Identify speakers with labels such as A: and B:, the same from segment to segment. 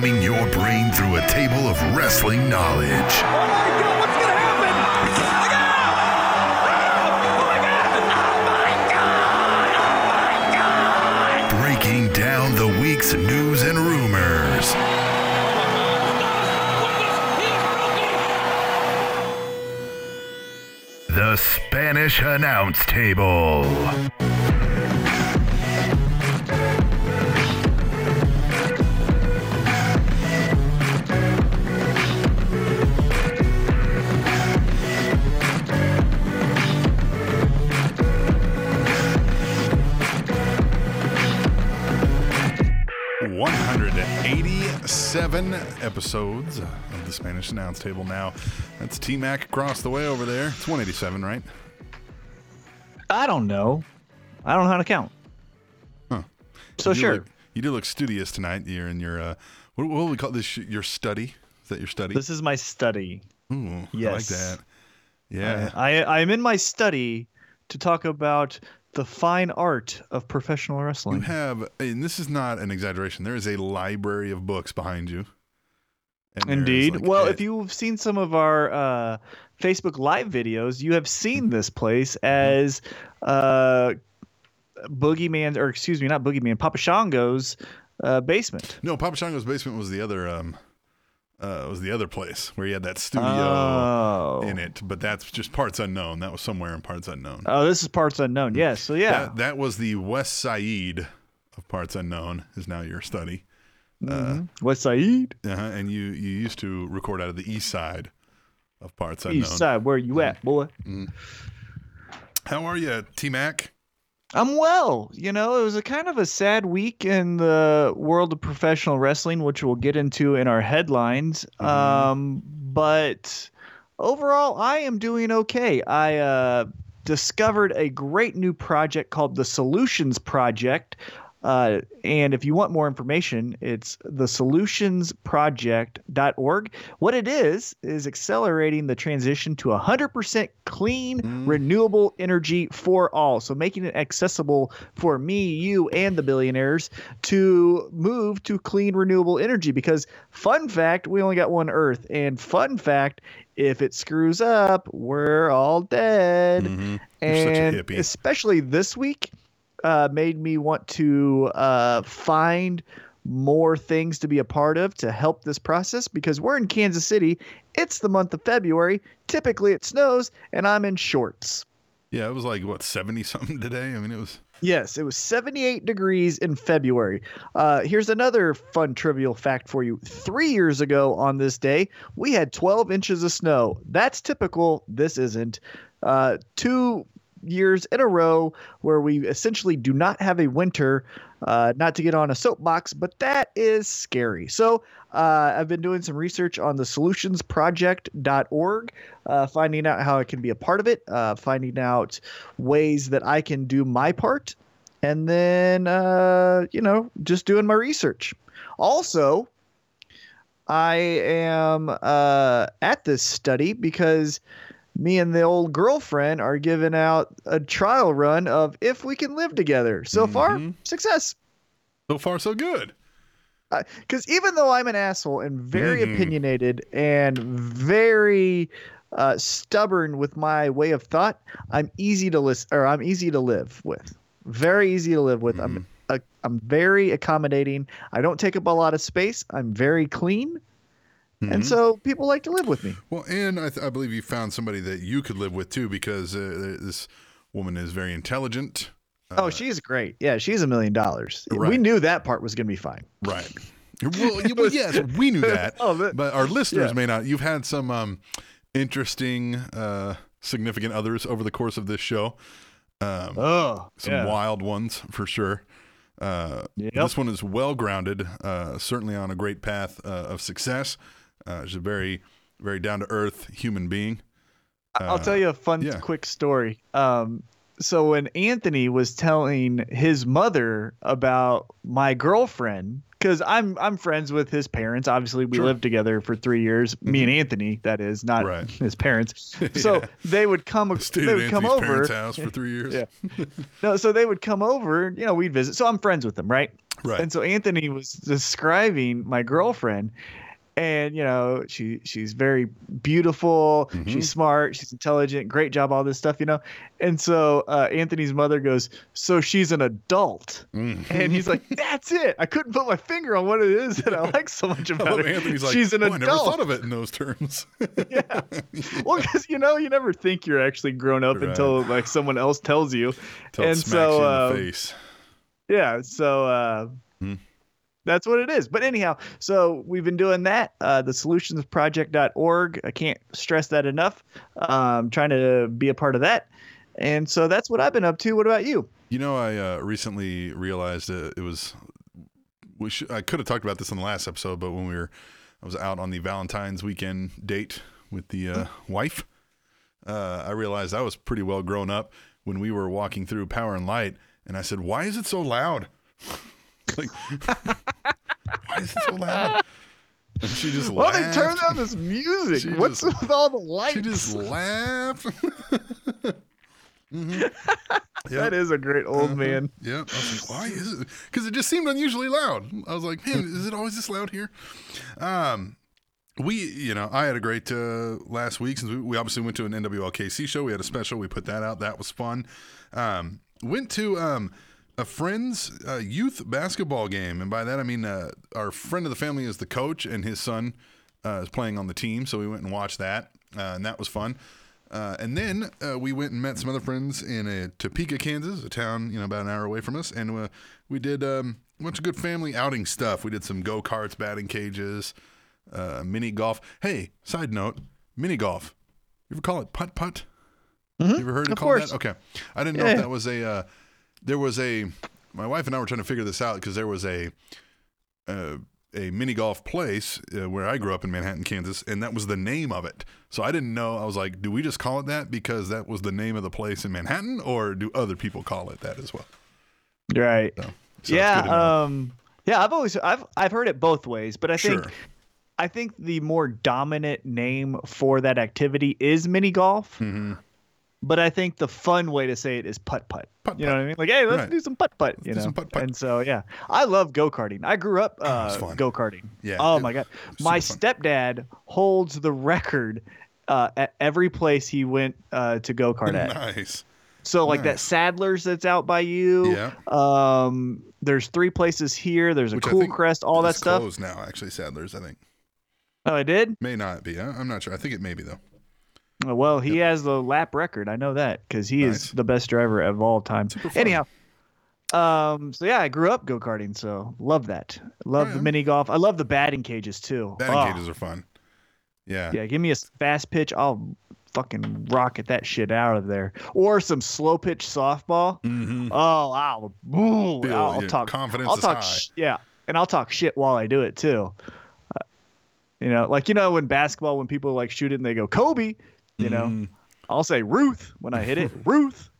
A: ramming your brain through a table of wrestling knowledge.
B: Oh my god, what's gonna happen?
A: breaking down the week's news and rumors. The Spanish Announce Table.
C: Eighty-seven episodes of the Spanish Announce Table now. That's T Mac across the way over there. It's 187, right?
D: I don't know. I don't know how to count.
C: Huh.
D: So
C: you
D: sure.
C: Look, you do look studious tonight. You're in your, uh, what, what do we call this? Your study? Is that your study?
D: This is my study.
C: Ooh, I like that. Yeah.
D: I, I am in my study to talk about the fine art of professional wrestling.
C: You have, and this is not an exaggeration, there is a library of books behind you.
D: Indeed.
C: like,
D: well,
C: a-
D: if you've seen some of our uh, Facebook Live videos, you have seen this place as uh, Boogeyman, or excuse me, not Boogeyman, Papa Shango's uh, basement.
C: No, Papa Shango's basement was the other, um, uh, was the other place where he had that studio
D: Oh.
C: in it, but that's just parts unknown. That was somewhere in parts unknown.
D: Oh, this is parts unknown. Yes. So yeah.
C: That, that was the West Side of parts unknown. Is now your study,
D: Mhm. West Side,
C: uh-huh. and you you used to record out of the East Side of parts unknown.
D: East Side. Where you at, boy?
C: How are you, T Mac?
D: I'm well. You know, it was a kind of a sad week in the world of professional wrestling, which we'll get into in our headlines. Um, but overall, I am doing okay. I uh, discovered a great new project called the Solutions Project. Uh, and if you want more information, it's the solutionsproject.org. What it is, is accelerating the transition to 100% clean, renewable energy for all. So making it accessible for me, you, and the billionaires to move to clean, renewable energy. Because, fun fact, we only got one Earth. And, fun fact, if it screws up, we're all dead.
C: Mhm. A
D: And especially this week, uh, made me want to uh, find more things to be a part of to help this process because we're in Kansas City. It's the month of February. Typically it snows, and I'm in shorts.
C: Yeah, it was like what seventy something today. I mean, it was.
D: Yes, it was 78 degrees in February. Uh, here's another fun trivial fact for you. Three years ago on this day, we had 12 inches of snow. That's typical. This isn't. Uh, two years in a row where we essentially do not have a winter. Uh, not to get on a soapbox, but that is scary. So uh, I've been doing some research on the solutionsproject.org, uh, finding out how I can be a part of it, uh, finding out ways that I can do my part, and then, uh, you know, just doing my research. Also, I am uh, at this study because me and the old girlfriend are giving out a trial run of if we can live together. So far,
C: Mhm.
D: success.
C: So far, so good.
D: Because even though I'm an asshole and very
C: Mhm.
D: opinionated and very uh, stubborn with my way of thought, I'm easy to listen or I'm easy to live with. Very easy to live with. I'm uh, I'm very accommodating. I don't take up a lot of space. I'm very clean,
C: Mhm.
D: and so people like to live with me.
C: Well, and I, th- I believe you found somebody that you could live with too, because uh, this woman is very intelligent.
D: oh, she's great. Yeah, she's a million dollars. We knew that part was gonna be fine.
C: Right. Well, well, yes, we knew that.
D: Oh, but-
C: but our listeners
D: yeah.
C: may not. You've had some um, interesting, uh, significant others over the course of this show. Um,
D: Oh,
C: some wild ones for sure. Uh,
D: Yep.
C: This one is well grounded, uh, certainly on a great path uh, of success. Uh, she's a very, very down to earth human being.
D: I'll tell you a fun,
C: yeah.
D: quick story. Um, so when Anthony was telling his mother about my girlfriend, because I'm I'm friends with his parents. Obviously, we
C: Sure.
D: lived together for three years. Me and Anthony, that is, not
C: Right.
D: his parents. So they would come.
C: Stayed
D: they would come over.
C: parents' house for three years.
D: Yeah. No, so they would come over. You know, we'd visit. So I'm friends with them, right?
C: Right.
D: And so Anthony was describing my girlfriend, and you know, she she's very beautiful.
C: Mm-hmm.
D: She's smart. She's intelligent. Great job. All this stuff, you know. And so uh, Anthony's mother goes, "So she's an adult."
C: Mm.
D: And he's like, "That's it. I couldn't put my finger on what it is that I like so much about her.
C: Anthony's like,
D: she's an
C: "Oh, I never thought of it in those terms.
D: yeah. Well, because you know, you never think you're actually grown up
C: Right.
D: until like someone else tells you.
C: Till
D: and so,
C: you in
D: uh,
C: the face.
D: Yeah. So uh. That's what it is. But anyhow, so we've been doing that. Uh, the solutionsproject.org. I can't stress that enough. Um, trying to be a part of that. And so that's what I've been up to. What about you?
C: You know, I uh, recently realized uh, it was. We should, I could have talked about this in the last episode, but when we were, I was out on the Valentine's weekend date with the uh, wife. Uh, I realized I was pretty well grown up when we were walking through Power and Light, and I said, "Why is it so loud? like, why is it so loud?" And she just
D: Well, they turned on this music.
C: She
D: What's
C: just-
D: with all the lights?
C: She just laughed. hmm
D: That is a great old man.
C: Yeah, I was like, why is it? Because it just seemed unusually loud. I was like, man, is it always this loud here? Um, we, you know, I had a great uh, last week since we, we obviously went to an NWLKC show. We had a special. We put that out. That was fun. Um, went to um, a friend's uh, youth basketball game, and by that I mean uh, our friend of the family is the coach, and his son uh, is playing on the team. So we went and watched that, uh, and that was fun. Uh, and then uh, we went and met some other friends in Topeka, Kansas, a town you know about an hour away from us, and uh, we did um, a bunch of good family outing stuff. We did some go karts, batting cages, uh, mini golf. Hey, side note, mini golf. You ever call it putt putt? You ever heard it
D: Mm-hmm. of
C: called
D: course.
C: that? Okay, I didn't know
D: Yeah.
C: if that was a. There was a. My wife and I were trying to figure this out because there was a. Uh, a mini golf place uh, where I grew up in Manhattan, Kansas, and that was the name of it. So I didn't know. I was like, do we just call it that because that was the name of the place in Manhattan, or do other people call it that as well?
D: Right.
C: So, so it's good to
D: yeah. Um. Yeah. I've always I've I've heard it both ways, but I think I think the more dominant name for that activity is mini golf.
C: Mhm.
D: But I think the fun way to say it is putt putt. You know what I mean? Like, hey, let's
C: Right.
D: do some putt putt. You
C: do
D: know.
C: putt-putt.
D: And so yeah, I love go karting. I grew up uh,
C: fun.
D: go karting.
C: Yeah,
D: Oh
C: it-
D: my god, my
C: fun.
D: stepdad holds the record uh, at every place he went uh, to go kart at.
C: nice.
D: So like that
C: Nice.
D: Sadler's that's out by you.
C: Yeah.
D: Um, there's three places here. There's a
C: Which
D: Cool Crest, all that stuff.
C: closed now. Actually, Sadler's. I think
D: Oh, I did.
C: may not be. I'm not sure. I think it may be though.
D: Well, he has the lap record. I know that because he
C: Nice.
D: is the best driver of all time. Anyhow, um, so yeah, I grew up go karting, so love that. Love
C: Oh,
D: the mini golf. I love the batting cages too.
C: Batting
D: Oh,
C: cages are fun. Yeah.
D: Yeah, give me a fast pitch. I'll fucking rocket that shit out of there. Or some slow pitch softball.
C: Mm-hmm.
D: Oh, I'll, ooh, I'll talk.
C: confidence
D: I'll talk. Sh- yeah, and I'll talk shit while I do it too. Uh, you know, like you know when basketball, when people like shoot it and they go Kobe, you know,
C: Mhm.
D: I'll say Ruth when I hit it. Ruth,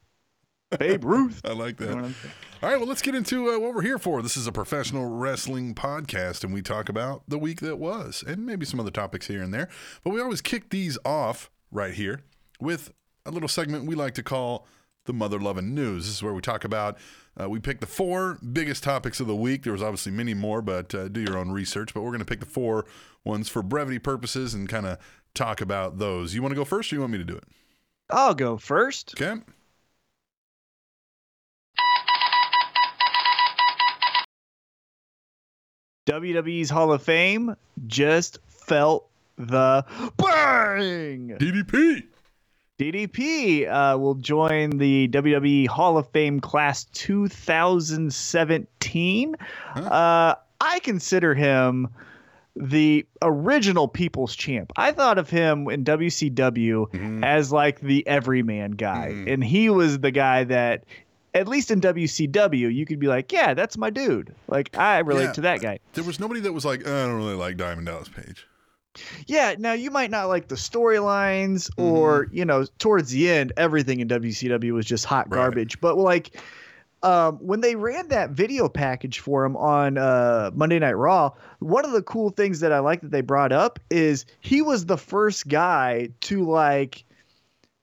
D: Babe Ruth.
C: I like
D: You know
C: that.
D: I'm saying?
C: All right, well, let's get into uh, what we're here for. This is a professional wrestling podcast, and we talk about the week that was and maybe some other topics here and there. But we always kick these off right here with a little segment we like to call the Mother Loving News. This is where we talk about, uh, we pick the four biggest topics of the week. There was obviously many more, but uh, do your own research. But we're going to pick the four ones for brevity purposes and kind of talk about those. You want to go first or you want me to do it?
D: I'll go first.
C: Okay.
D: WWE's Hall of Fame just felt the bang.
C: DDP.
D: DDP uh, will join the WWE Hall of Fame class 2017. Uh, I consider him the original People's Champ. I thought of him in WCW
C: Mhm.
D: as like the everyman guy,
C: Mhm.
D: and he was the guy that. At least in WCW, you could be like, "Yeah, that's my dude." Like, I relate
C: Yeah.
D: to that guy.
C: There was nobody that was like, "Uh, I don't really like Diamond Dallas Page.
D: Yeah, now you might not like the storylines or,
C: Mm-hmm.
D: you know, towards the end, everything in WCW was just hot
C: Right.
D: garbage. But like um, when they ran that video package for him on uh, Monday Night Raw, one of the cool things that I like that they brought up is he was the first guy to like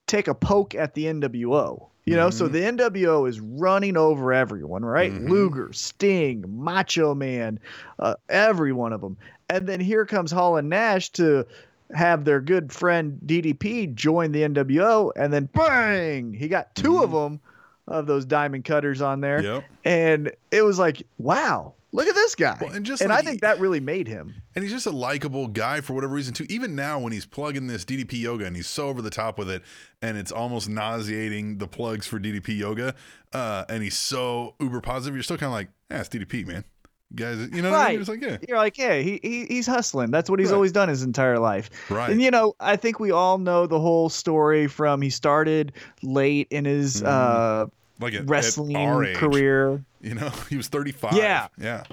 D: take a poke at the NWO. You know, so the NWO is running over everyone, right?
C: Mhm.
D: Luger, Sting, Macho Man, uh, every one of them. And then here comes Hall and Nash to have their good friend DDP join the NWO, and then bang, he got 2 of them of those diamond cutters on there,
C: Yep.
D: and it was like, wow, look at this guy.
C: Well, and just
D: and
C: like
D: I think that really made him.
C: And he's just a likable guy for whatever reason too. Even now, when he's plugging this DDP yoga and he's so over the top with it, and it's almost nauseating the plugs for DDP yoga, uh, and he's so uber positive, you're still kind of like, yeah, it's DDP, man. Guys, you know, what I
D: Right.
C: mean? It's like, yeah,
D: You're like, yeah, he, he he's hustling. That's what he's
C: Right.
D: always done his entire life.
C: right.
D: And you know, I think we all know the whole story from he started late in his
C: Mhm.
D: uh,
C: like at,
D: wrestling
C: at age,
D: career.
C: You know, he was 35.
D: Yeah.
C: yeah,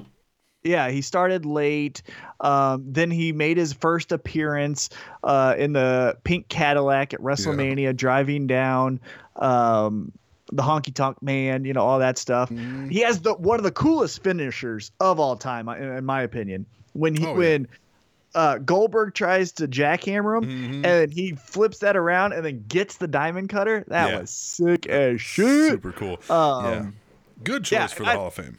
D: Yeah, he started late. Um, then he made his first appearance uh, in the pink Cadillac at WrestleMania, driving down um, the Honky Tonk Man. You know all that stuff.
C: Mm-hmm.
D: He has the one of the coolest finishers of all time, in, in my opinion. When he
C: Oh, yeah.
D: when uh, Goldberg tries to jackhammer him,
C: Mhm.
D: and he flips that around and then gets the diamond cutter. That
C: Yeah.
D: was sick as shit.
C: super cool.
D: Um,
C: yeah, good choice
D: yeah,
C: for the
D: I-
C: Hall of Fame.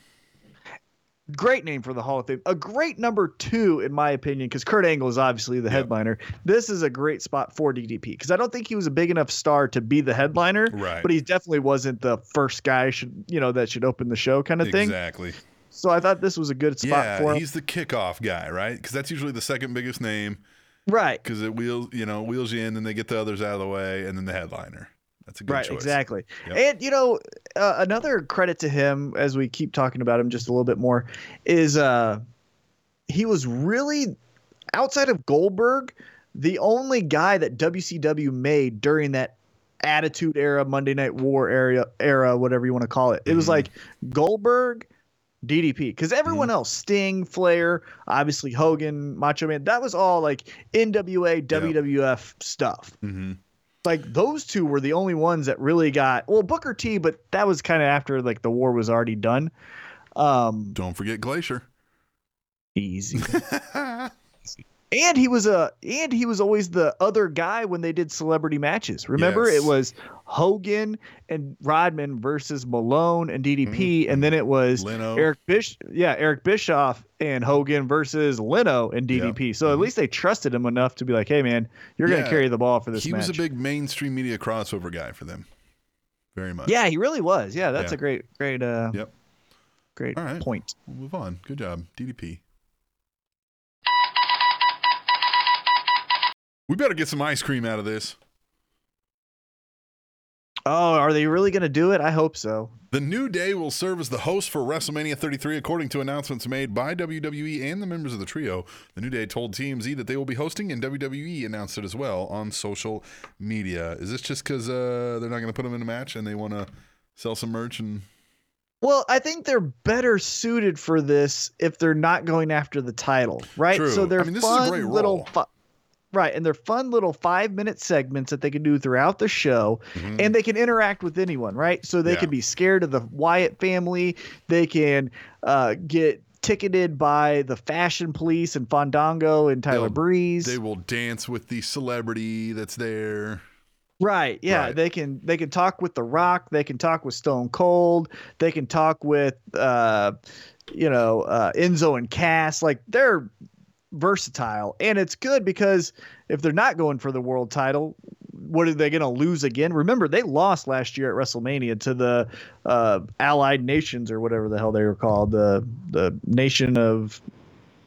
D: Great name for the Hall of Fame. A great number two, in my opinion, because Kurt Angle is obviously the
C: Yep.
D: headliner. This is a great spot for DDP because I don't think he was a big enough star to be the headliner,
C: Right.
D: but he definitely wasn't the first guy should you know that should open the show kind of thing.
C: Exactly.
D: So I thought this was a good spot
C: Yeah,
D: for him.
C: he's the kickoff guy, right? Because that's usually the second biggest name.
D: Right.
C: Because it wheels, you know, wheels you in, then they get the others out of the way, and then the headliner. That's a good
D: right
C: choice.
D: exactly
C: Yep.
D: and you know uh, another credit to him as we keep talking about him just a little bit more is uh he was really outside of goldberg the only guy that wcw made during that attitude era monday night war era era whatever you want to call it it was
C: Mhm.
D: like goldberg DDP, because everyone
C: Mm-hmm.
D: else, Sting, Flair, obviously Hogan, Macho Man, that was all like NWA, WWF stuff
C: hmm
D: like those two were the only ones that really got well Booker T, but that was kind of after like the war was already done. Um,
C: Don't forget Glacier.
D: easy. and he was a and he was always the other guy when they did celebrity matches. Remember,
C: Yes.
D: it was Hogan and Rodman versus Malone and DDP, and then it was
C: Leno.
D: Eric Bish, yeah, Eric Bischoff and Hogan versus Leno and DDP. So at
C: Mhm.
D: least they trusted him enough to be like, "Hey, man, you're
C: Yeah.
D: gonna carry the ball for this
C: he
D: match."
C: was a big mainstream media crossover guy for them. Very much.
D: Yeah, he really was. Yeah, that's
C: Yeah.
D: a great, great, uh,
C: Yep.
D: great
C: All right.
D: point.
C: We'll move on. Good job, DDP. We better get some ice cream out of this.
D: Oh, are they really gonna do it? I hope so.
C: The New Day will serve as the host for WrestleMania 33, according to announcements made by WWE and the members of the trio. The New Day told TMZ that they will be hosting, and WWE announced it as well on social media. Is this just because uh, they're not going to put them in a match and they want to sell some merch? And
D: Well, I think they're better suited for this if they're not going after the title, right?
C: True.
D: So they're
C: I mean, this is a
D: fun little, fu- right? And they're fun little five minute segments that they can do throughout the show,
C: Mhm.
D: and they can interact with anyone, right? So they
C: Yeah.
D: can be scared of the Wyatt family. They can uh, get ticketed by the Fashion Police and Fandango and Tyler
C: They'll-
D: Breeze.
C: they will dance with the celebrity that's there.
D: Right. Yeah.
C: Right.
D: They can they can talk with The Rock. They can talk with Stone Cold. They can talk with uh, you know uh, Enzo and Cass. Like they're versatile, and it's good because if they're not going for the world title, what are they going to lose again? Remember, they lost last year at WrestleMania to the uh, Allied Nations or whatever the hell they were called, the the Nation of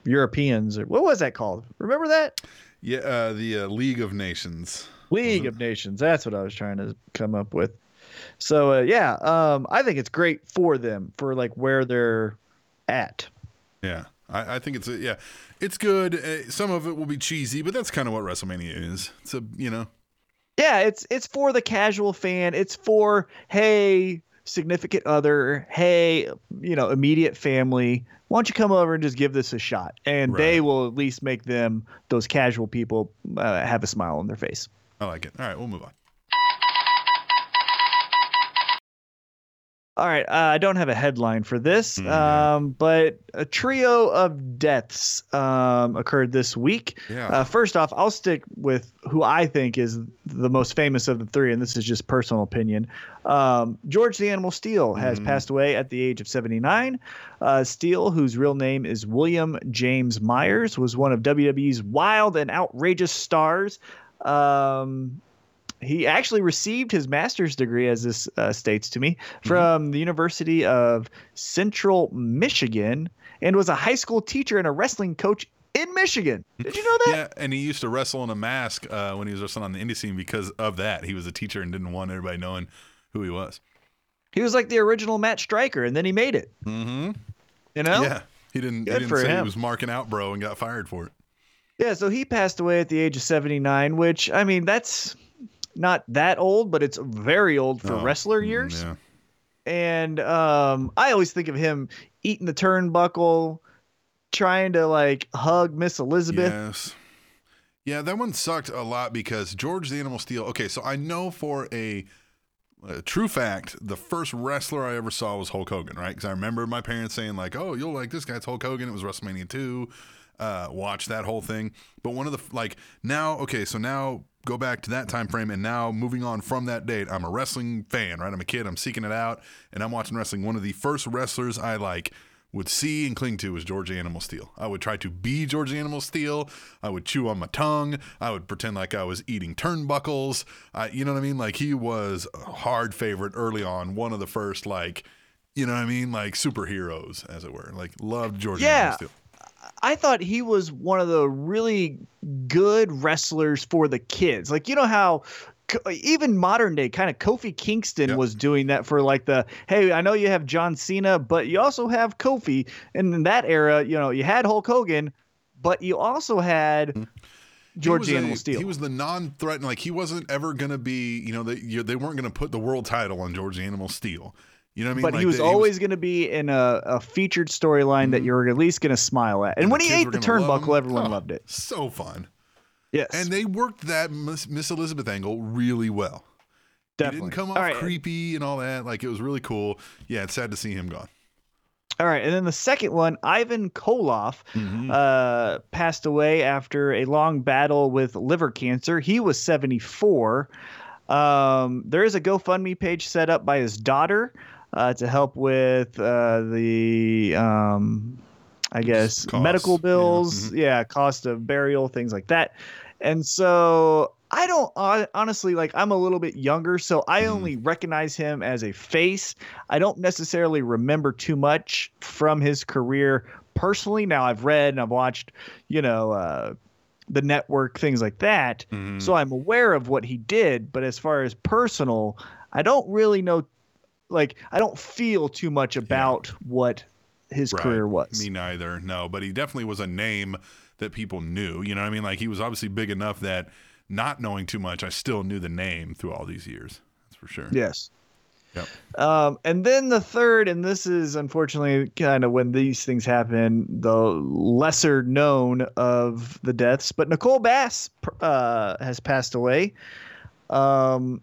D: Europeans or what was that called? Remember that?
C: Yeah, uh, the uh, League of Nations.
D: League of Nations. That's what I was trying to come up with. So uh, yeah, um, I think it's great for them for like where they're at.
C: Yeah, I, I think it's a, yeah, it's good. Uh, some of it will be cheesy, but that's kind of what WrestleMania is. It's a you know,
D: Yeah, it's it's for the casual fan. It's for hey significant other, hey you know immediate family. Why don't you come over and just give this a shot? And they will at least make them those casual people uh, have a smile on their face.
C: I like it. All right, we'll move on.
D: All right, uh, I don't have a headline for this,
C: Mm,
D: um, but a trio of deaths um, occurred this week.
C: Yeah.
D: Uh, first off, I'll stick with who I think is the most famous of the three, and this is just personal opinion. Um, George the Animal Steele has passed away at the age of 79. Uh, Steele, whose real name is William James Myers, was one of WWE's wild and outrageous stars. Um, he actually received his master's degree, as this uh, states to me, from the University of Central Michigan, and was a high school teacher and a wrestling coach in Michigan. Did you know that?
C: Yeah, and he used to wrestle in a mask uh, when he was wrestling on the indie scene because of that. He was a teacher and didn't want everybody knowing who he was.
D: He was like the original Matt Striker, and then he made it.
C: Mm-hmm.
D: You know?
C: Yeah, he didn't. He
D: Good
C: didn't
D: for
C: say he
D: him.
C: was marking out, bro, and got fired for it.
D: Yeah, so he passed away at the age of 79, which, I mean, that's not that old, but it's very old for
C: Oh,
D: wrestler
C: mm,
D: years.
C: Yeah.
D: And um, I always think of him eating the turnbuckle, trying to like hug Miss Elizabeth.
C: Yes. Yeah, that one sucked a lot because George the Animal Steele. Okay, so I know for a, a true fact, the first wrestler I ever saw was Hulk Hogan, right? Because I remember my parents saying like, "Oh, you'll like this guy. It's Hulk Hogan." It was WrestleMania two. Uh, watch that whole thing. But one of the like now, okay, so now go back to that time frame, and now moving on from that date, I'm a wrestling fan, right? I'm a kid. I'm seeking it out, and I'm watching wrestling. One of the first wrestlers I like would see and cling to was George Animal Steele. I would try to be George Animal Steele. I would chew on my tongue. I would pretend like I was eating turnbuckles. I, you know what I mean? Like he was a hard favorite early on. One of the first, like, you know what I mean? Like superheroes, as it were. Like loved George
D: Yeah.
C: Animal Steele.
D: I thought he was one of the really good wrestlers for the kids. Like, you know how even modern day kind of Kofi Kingston
C: Yep.
D: was doing that for like the hey, I know you have John Cena, but you also have Kofi. And in that era, you know, you had Hulk Hogan, but you also had
C: mm-hmm.
D: George the Animal Steele.
C: He was the non-threatening. Like he wasn't ever going to be. You know, they you, they weren't going to put the world title on George the Animal Steele. You know what I mean?
D: but
C: Like,
D: he was always going to be in a, a featured storyline that you're at least going to smile at. And when he ate the turnbuckle, everyone
C: Oh,
D: loved it.
C: So fun.
D: Yes,
C: And they worked that Miss, Miss Elizabeth angle really well.
D: definitely
C: He didn't come off
D: right.
C: creepy and all that. Like it was really cool. Yeah, it's sad to see him gone.
D: All right, and then the second one, Ivan Koloff,
C: Mm-hmm.
D: uh, passed away after a long battle with liver cancer. He was 74. Um, there is a GoFundMe page set up by his daughter uh, to help with uh, the, um, I guess,
C: costs,
D: medical
C: yeah,
D: bills,
C: mhm.
D: yeah, cost of burial, things like that. And so I don't honestly like I'm a little bit younger, so I
C: Mm-hmm.
D: only recognize him as a face. I don't necessarily remember too much from his career personally. Now I've read and I've watched, you know, uh, the network, things like that.
C: Mhm.
D: So I'm aware of what he did, but as far as personal, I don't really know. Like I don't feel too much about what his
C: Right.
D: career was.
C: Me neither. No, but he definitely was a name that people knew. You know what I mean? Like he was obviously big enough that not knowing too much, I still knew the name through all these years. That's for sure.
D: Yes.
C: Yep.
D: Um, and then the third, and this is unfortunately kind of when these things happen, the lesser known of the deaths, but Nicole Bass uh, has passed away. Um,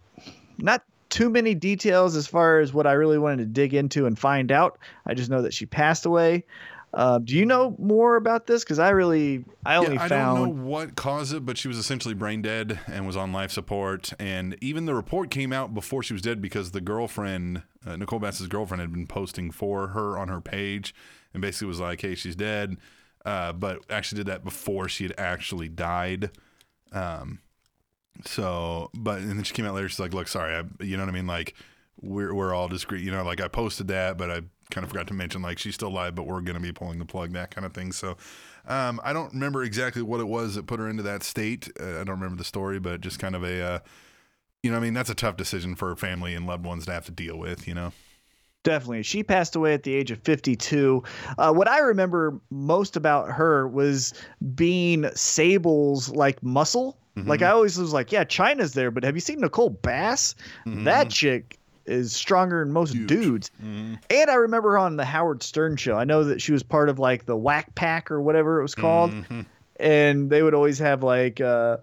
D: not too many details as far as what I really wanted to dig into and find out. I just know that she passed away. Uh, do you know more about this? Because I really, I only
C: Yeah, I
D: found.
C: don't know what caused it, but she was essentially brain dead and was on life support. And even the report came out before she was dead because the girlfriend, uh, Nicole Bass's girlfriend, had been posting for her on her page and basically was like, "Hey, she's dead," uh, but actually did that before she had actually died. Um, so, but and then she came out later. She's like, "Look, sorry, I, you know what I mean? Like, we're we're all discreet. You know, like I posted that, but I kind of forgot to mention like she's still alive, but we're gonna be pulling the plug, that kind of thing. So, um, I don't remember exactly what it was that put her into that state. Uh, I don't remember the story, but just kind of a, uh, you know, I mean, that's a tough decision for family and loved ones to have to deal with. You know,
D: Definitely. She passed away at the age of 52. Uh, what I remember most about her was being Sable's like muscle.
C: Mm-hmm.
D: Like I always was like, yeah, Chyna's there, but have you seen Nicole Bass? That chick is stronger than most
C: Huge.
D: dudes.
C: Mhm.
D: And I remember on the Howard Stern show. I know that she was part of like the Wack Pack or whatever it was called.
C: Mhm.
D: And they would always have like uh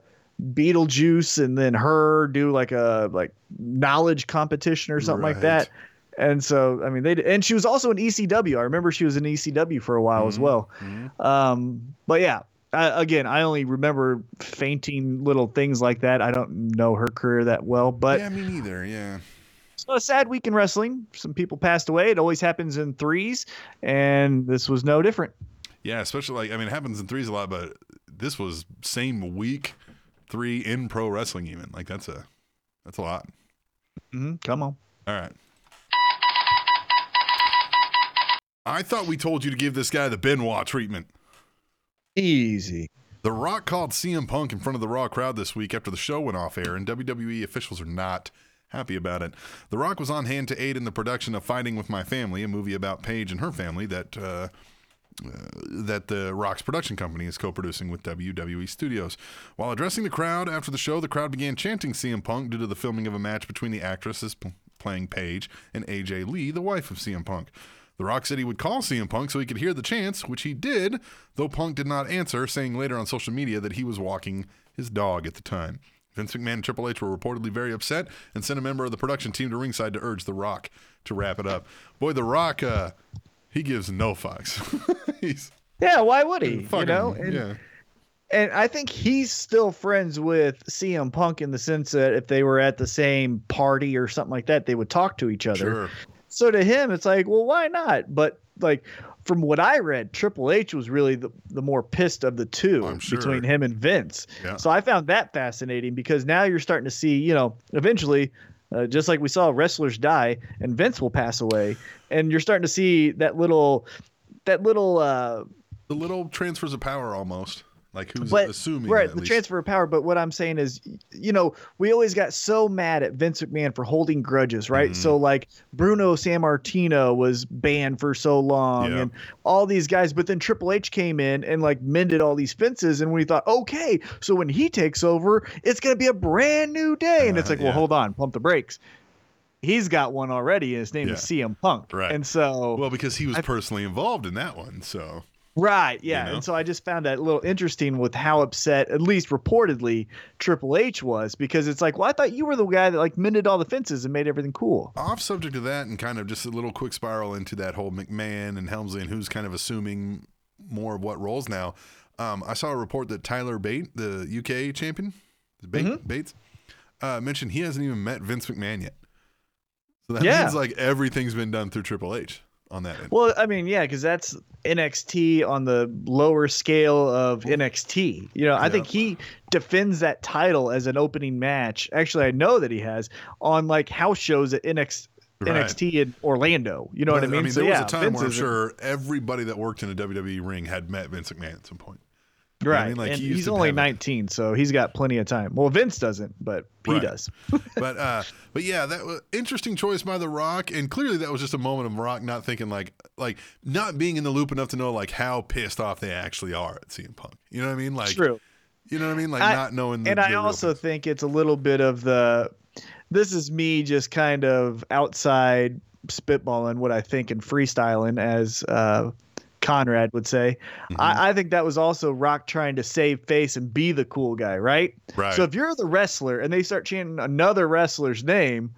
D: Beetlejuice and then her do like a like knowledge competition or something like that. And so, I mean, they and she was also in ECW. I remember she was in ECW for a while as well. Um, but yeah, I, again, I only remember fainting little things like that. I don't know her career that well, but
C: yeah, me neither. Yeah.
D: so a sad week in wrestling. Some people passed away. It always happens in threes, and this was no different.
C: Yeah, especially like I mean, it happens in threes a lot, but this was same week three in pro wrestling. Even like that's a that's a lot.
D: Mm-hmm. Come on.
C: All right. I thought we told you to give this guy the Benoit treatment.
D: Easy.
C: The Rock called CM Punk in front of the Raw crowd this week after the show went off air, and WWE officials are not happy about it. The Rock was on hand to aid in the production of Fighting with My Family, a movie about Paige and her family that uh, uh, that the Rock's production company is co-producing with WWE Studios. While addressing the crowd after the show, the crowd began chanting CM Punk due to the filming of a match between the actresses playing Paige and AJ Lee, the wife of CM Punk. The Rock said he would call CM Punk so he could hear the chants, which he did, though Punk did not answer, saying later on social media that he was walking his dog at the time. Vince McMahon and Triple H were reportedly very upset and sent a member of the production team to ringside to urge The Rock to wrap it up. Boy, The Rock, uh, he gives no fucks.
D: Yeah, why would he?
C: fucking,
D: you know, and,
C: yeah.
D: and I think he's still friends with CM Punk in the sense that if they were at the same party or something like that, they would talk to each other.
C: Sure.
D: So to him, it's like, well, why not? But like from what I read, Triple H was really the, the more pissed of the two
C: sure.
D: between him and Vince.
C: Yeah.
D: So I found that fascinating because now you're starting to see, you know, eventually, uh, just like we saw wrestlers die and Vince will pass away, and you're starting to see that little, that little. uh
C: The little transfers of power almost. Like who's
D: but
C: assuming
D: right the
C: least.
D: transfer of power but what i'm saying is you know we always got so mad at vince mcmahon for holding grudges right
C: Mm-hmm.
D: so like bruno sammartino was banned for so long
C: Yeah.
D: and all these guys but then triple h came in and like mended all these fences and we thought okay so when he takes over it's going to be a brand new day and it's
C: Uh,
D: like
C: yeah.
D: well hold on pump the brakes he's got one already and his name is cm punk
C: Right.
D: and so
C: Well, because he was personally involved in that one, so
D: Right, yeah.
C: know?
D: And so I just found that a little interesting with how upset, at least reportedly, Triple H was because it's like, well, I thought you were the guy that like mended all the fences and made everything cool.
C: off subject of that and kind of just a little quick spiral into that whole McMahon and Helmsley and who's kind of assuming more of what roles now. Um, I saw a report that Tyler Bate, the UK champion, Bate,
D: Mm-hmm.
C: Bates, uh, mentioned he hasn't even met Vince McMahon yet. So that
D: Yeah.
C: means like everything's been done through Triple H on that end.
D: Well, I mean, yeah, because that's NXT on the lower scale of NXT. You know, I think he defends that title as an opening match. Actually, I know that he has on like house shows at NXT.
C: Right.
D: NXT in Orlando, you know what I
C: But,
D: mean? so
C: there
D: yeah,
C: was a time
D: Vince
C: where I'm sure everybody that worked in a WWE ring had met Vince McMahon at some point. What
D: right?
C: I mean? Like,
D: and
C: he
D: he's only
C: have a-
D: 19, so he's got plenty of time. Well, Vince doesn't, but he
C: Right.
D: does.
C: but uh but yeah that was interesting choice by the rock and clearly that was just a moment of rock not thinking like like not being in the loop enough to know like how pissed off they actually are at CM Punk you know what I mean like
D: True.
C: you know what I mean like
D: I-
C: not knowing the,
D: and I also
C: things.
D: think it's a little bit of the this is me just kind of outside spitballing what I think and freestyling as uh Conrad would say.
C: Mm-hmm.
D: I, I think that was also Rock trying to save face and be the cool guy, right?
C: Right.
D: So if you're the wrestler and they start chanting another wrestler's name,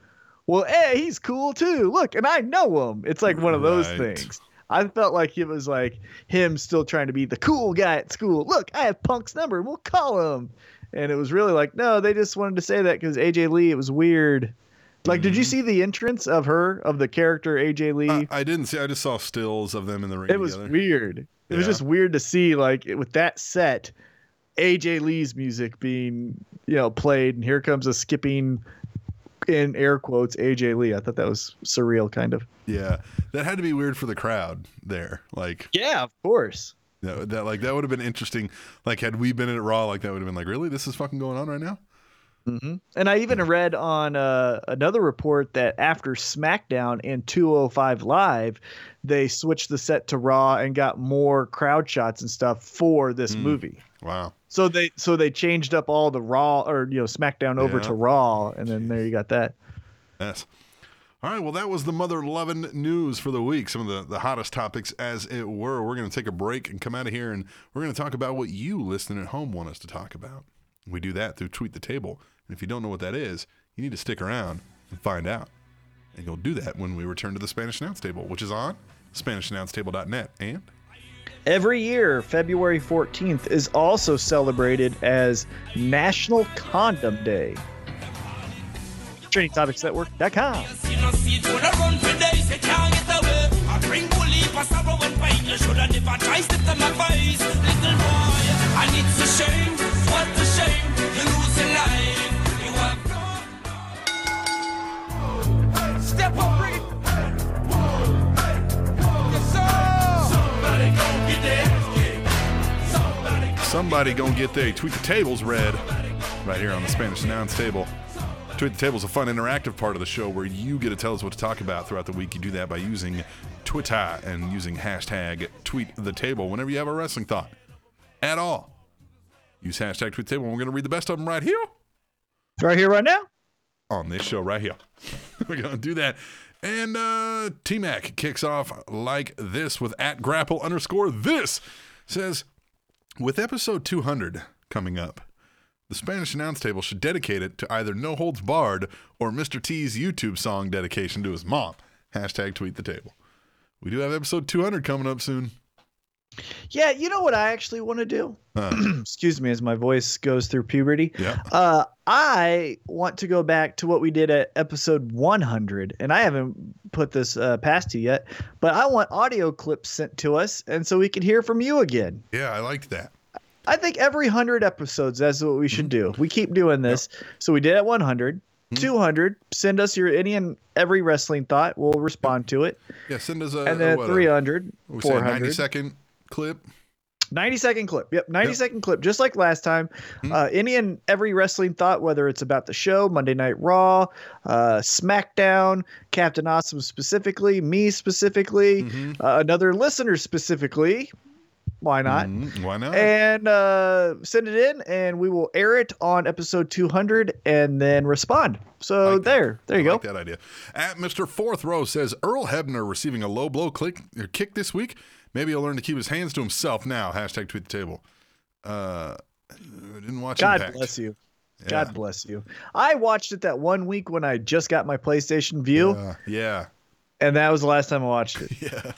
D: well, hey, he's cool too. Look, and I know him. It's like one of those
C: Right.
D: things. I felt like it was like him still trying to be the cool guy at school. Look, I have Punk's number. We'll call him. And it was really like, no, they just wanted to say that because AJ Lee, it was weird. Like, did you mm. see the entrance of her, of the character AJ Lee?
C: I, I didn't see I just saw stills of them in the ring
D: it was
C: together.
D: weird. It was just weird to see, like, it- with that set, AJ Lee's music being, you know, played, and here comes a skipping, in air quotes, AJ Lee. I thought that was surreal, kind of.
C: yeah that had to be weird for the crowd there like
D: Yeah, of course.
C: that, that like that would have been interesting like had we been at Raw like that would have been like really this is fucking going on right now
D: And I even read on uh, another report that after SmackDown and 205 Live, they switched the set to Raw and got more crowd shots and stuff for this movie.
C: wow
D: So they so they changed up all the Raw or you know SmackDown over
C: Yeah.
D: to Raw, and then there you got that.
C: Yes. All right, well, that was the Mother Lovin' news for the week. Some of the, the hottest topics, as it were. We're going to take a break and come out of here, and we're going to talk about what you listening at home want us to talk about. We do that through Tweet the Table. And if you don't know what that is, you need to stick around and find out. And you'll do that when we return to the Spanish Announce Table, which is on SpanishAnnounceTable.net. And
D: Every year, February 14th is also celebrated as National Condom Day. TrainingTopicsNetwork.com.
C: somebody gonna get their tweet the tables read right here on the Spanish Announce Table. Tweet the Table is a fun interactive part of the show where you get to tell us what to talk about throughout the week. You do that by using Twitter and using hashtag tweet the table whenever you have a wrestling thought at all. Use hashtag tweet the table. and We're going to read the best of them right here
D: Right here, right now.
C: on this show right here. We're going to do that. And uh, T Mac kicks off like this with at grapple underscore this says, with episode 200 coming up, the Spanish announce table should dedicate it to either No Holds Barred or Mr. T's YouTube song dedication to his mom. Hashtag tweet the table. We do have episode 200 coming up soon.
D: Yeah, you know what I actually want to do?
C: Uh,
D: Excuse me as my voice goes through puberty.
C: yeah.
D: Uh, I want to go back to what we did at episode 100, and I haven't put this uh, past you yet, but I want audio clips sent to us, and so we can hear from you again.
C: Yeah, I like that.
D: I think every 100 episodes, that's what we should do. We keep doing this. So we did at 100. 200, send us your any and every wrestling thought. We'll respond to it.
C: Yeah, send us a,
D: And
C: a
D: then
C: what, a-
D: 300,
C: we say a 90
D: 400.
C: second clip.
D: 90 second clip. Yep, 90
C: Yep.
D: second clip, just like last time.
C: Mhm.
D: Uh, any and every wrestling thought, whether it's about the show, Monday Night Raw, uh, SmackDown, Captain Awesome specifically, me specifically,
C: Mhm.
D: uh, another listener specifically. Why not?
C: Mhm, Why not?
D: And uh, send it in, and we will air it on episode 200 and then respond. So
C: Like that.
D: there, there you
C: I
D: go.
C: like that idea. At Mr. Fourth Row says Earl Hebner receiving a low blow click or kick this week. Maybe he'll learn to keep his hands to himself now. Hashtag tweet the table. Uh, didn't watch
D: God
C: Impact.
D: bless you.
C: Yeah.
D: God bless you. I watched it that one week when I just got my PlayStation Vue,
C: Yeah, yeah,
D: and that was the last time I watched it.
C: yeah.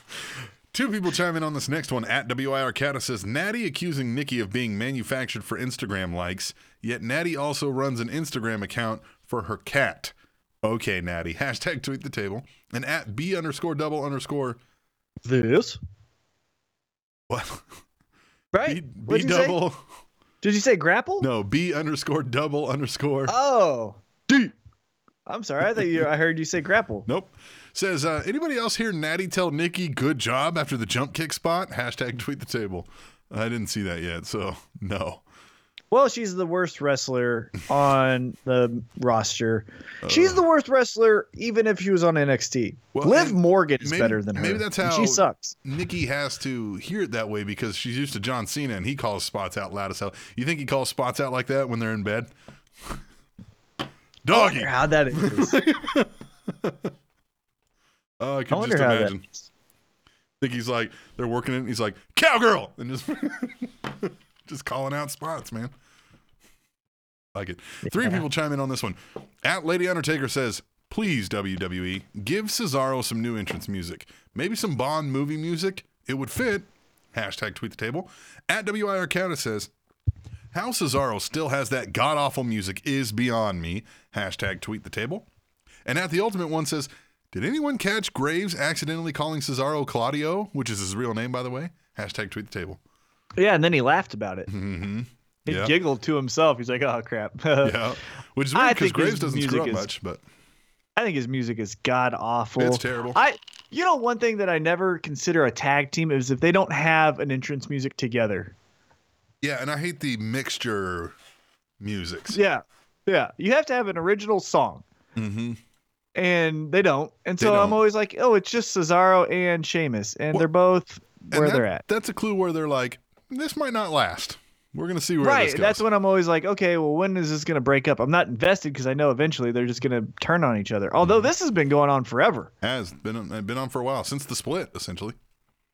C: Two people chime in on this next one. At WI Arcata says Natty accusing Nikki of being manufactured for Instagram likes, yet Natty also runs an Instagram account for her cat. Okay, Natty. Hashtag tweet the table. And at B underscore double underscore
D: This
C: what?
D: right?
C: B, B
D: you
C: double.
D: Did you say grapple?
C: No, B underscore double underscore.
D: Oh, D. I'm sorry. I thought you. I heard you say grapple.
C: Nope. Says, uh, anybody else hear Natty tell Nikki good job after the jump kick spot? Hashtag tweet the table. I didn't see that yet, so no.
D: Well, she's the worst wrestler on the roster. Uh, she's the worst wrestler, even if she was on NXT.
C: Well,
D: Liv Morgan is
C: maybe-
D: better than her.
C: maybe that's how-
D: she sucks.
C: Nikki has to hear it that way because she's used to John Cena and he calls spots out loud as hell. You think he calls spots out like that when they're in bed? Doggy.
D: wonder how that is.
C: Oh, I
D: I
C: could just imagine.
D: Is.
C: think he's like they're working it and he's like cowgirl and just just calling out spots man like it three
D: Yeah.
C: people chime in on this one at lady undertaker says please wwe give cesaro some new entrance music maybe some bond movie music it would fit hashtag tweet the table at wir counter says how cesaro still has that god-awful music is beyond me hashtag tweet the table and at the ultimate one says, Did anyone catch Graves accidentally calling Cesaro Claudio, which is his real name, by the way? Hashtag tweet the table.
D: Yeah, and then he laughed about it.
C: Mm-hmm.
D: He
C: Yeah.
D: giggled to himself. He's like, "Oh crap."
C: Yeah. Which is weird because Graves doesn't screw up
D: is-
C: much, but
D: I think his music is god awful.
C: It's terrible.
D: I, you know, one thing that I never consider a tag team is if they don't have an entrance music together.
C: yeah, and I hate the mixture musics.
D: Yeah, yeah. You have to have an original song,
C: Mm-hmm.
D: and they don't. And so I'm always like, oh, it's just Cesaro and Sheamus, and
C: Well,
D: they're both where
C: that-
D: they're at.
C: That's a clue where they're like, this might not last. We're gonna see where
D: Right.
C: this goes.
D: That's when I'm always like, okay, well, when is this going to break up? I'm not invested because I know eventually they're just going to turn on each other. Although
C: Mm-hmm.
D: this has been going on forever.
C: has been on, been on for a while since the split, essentially.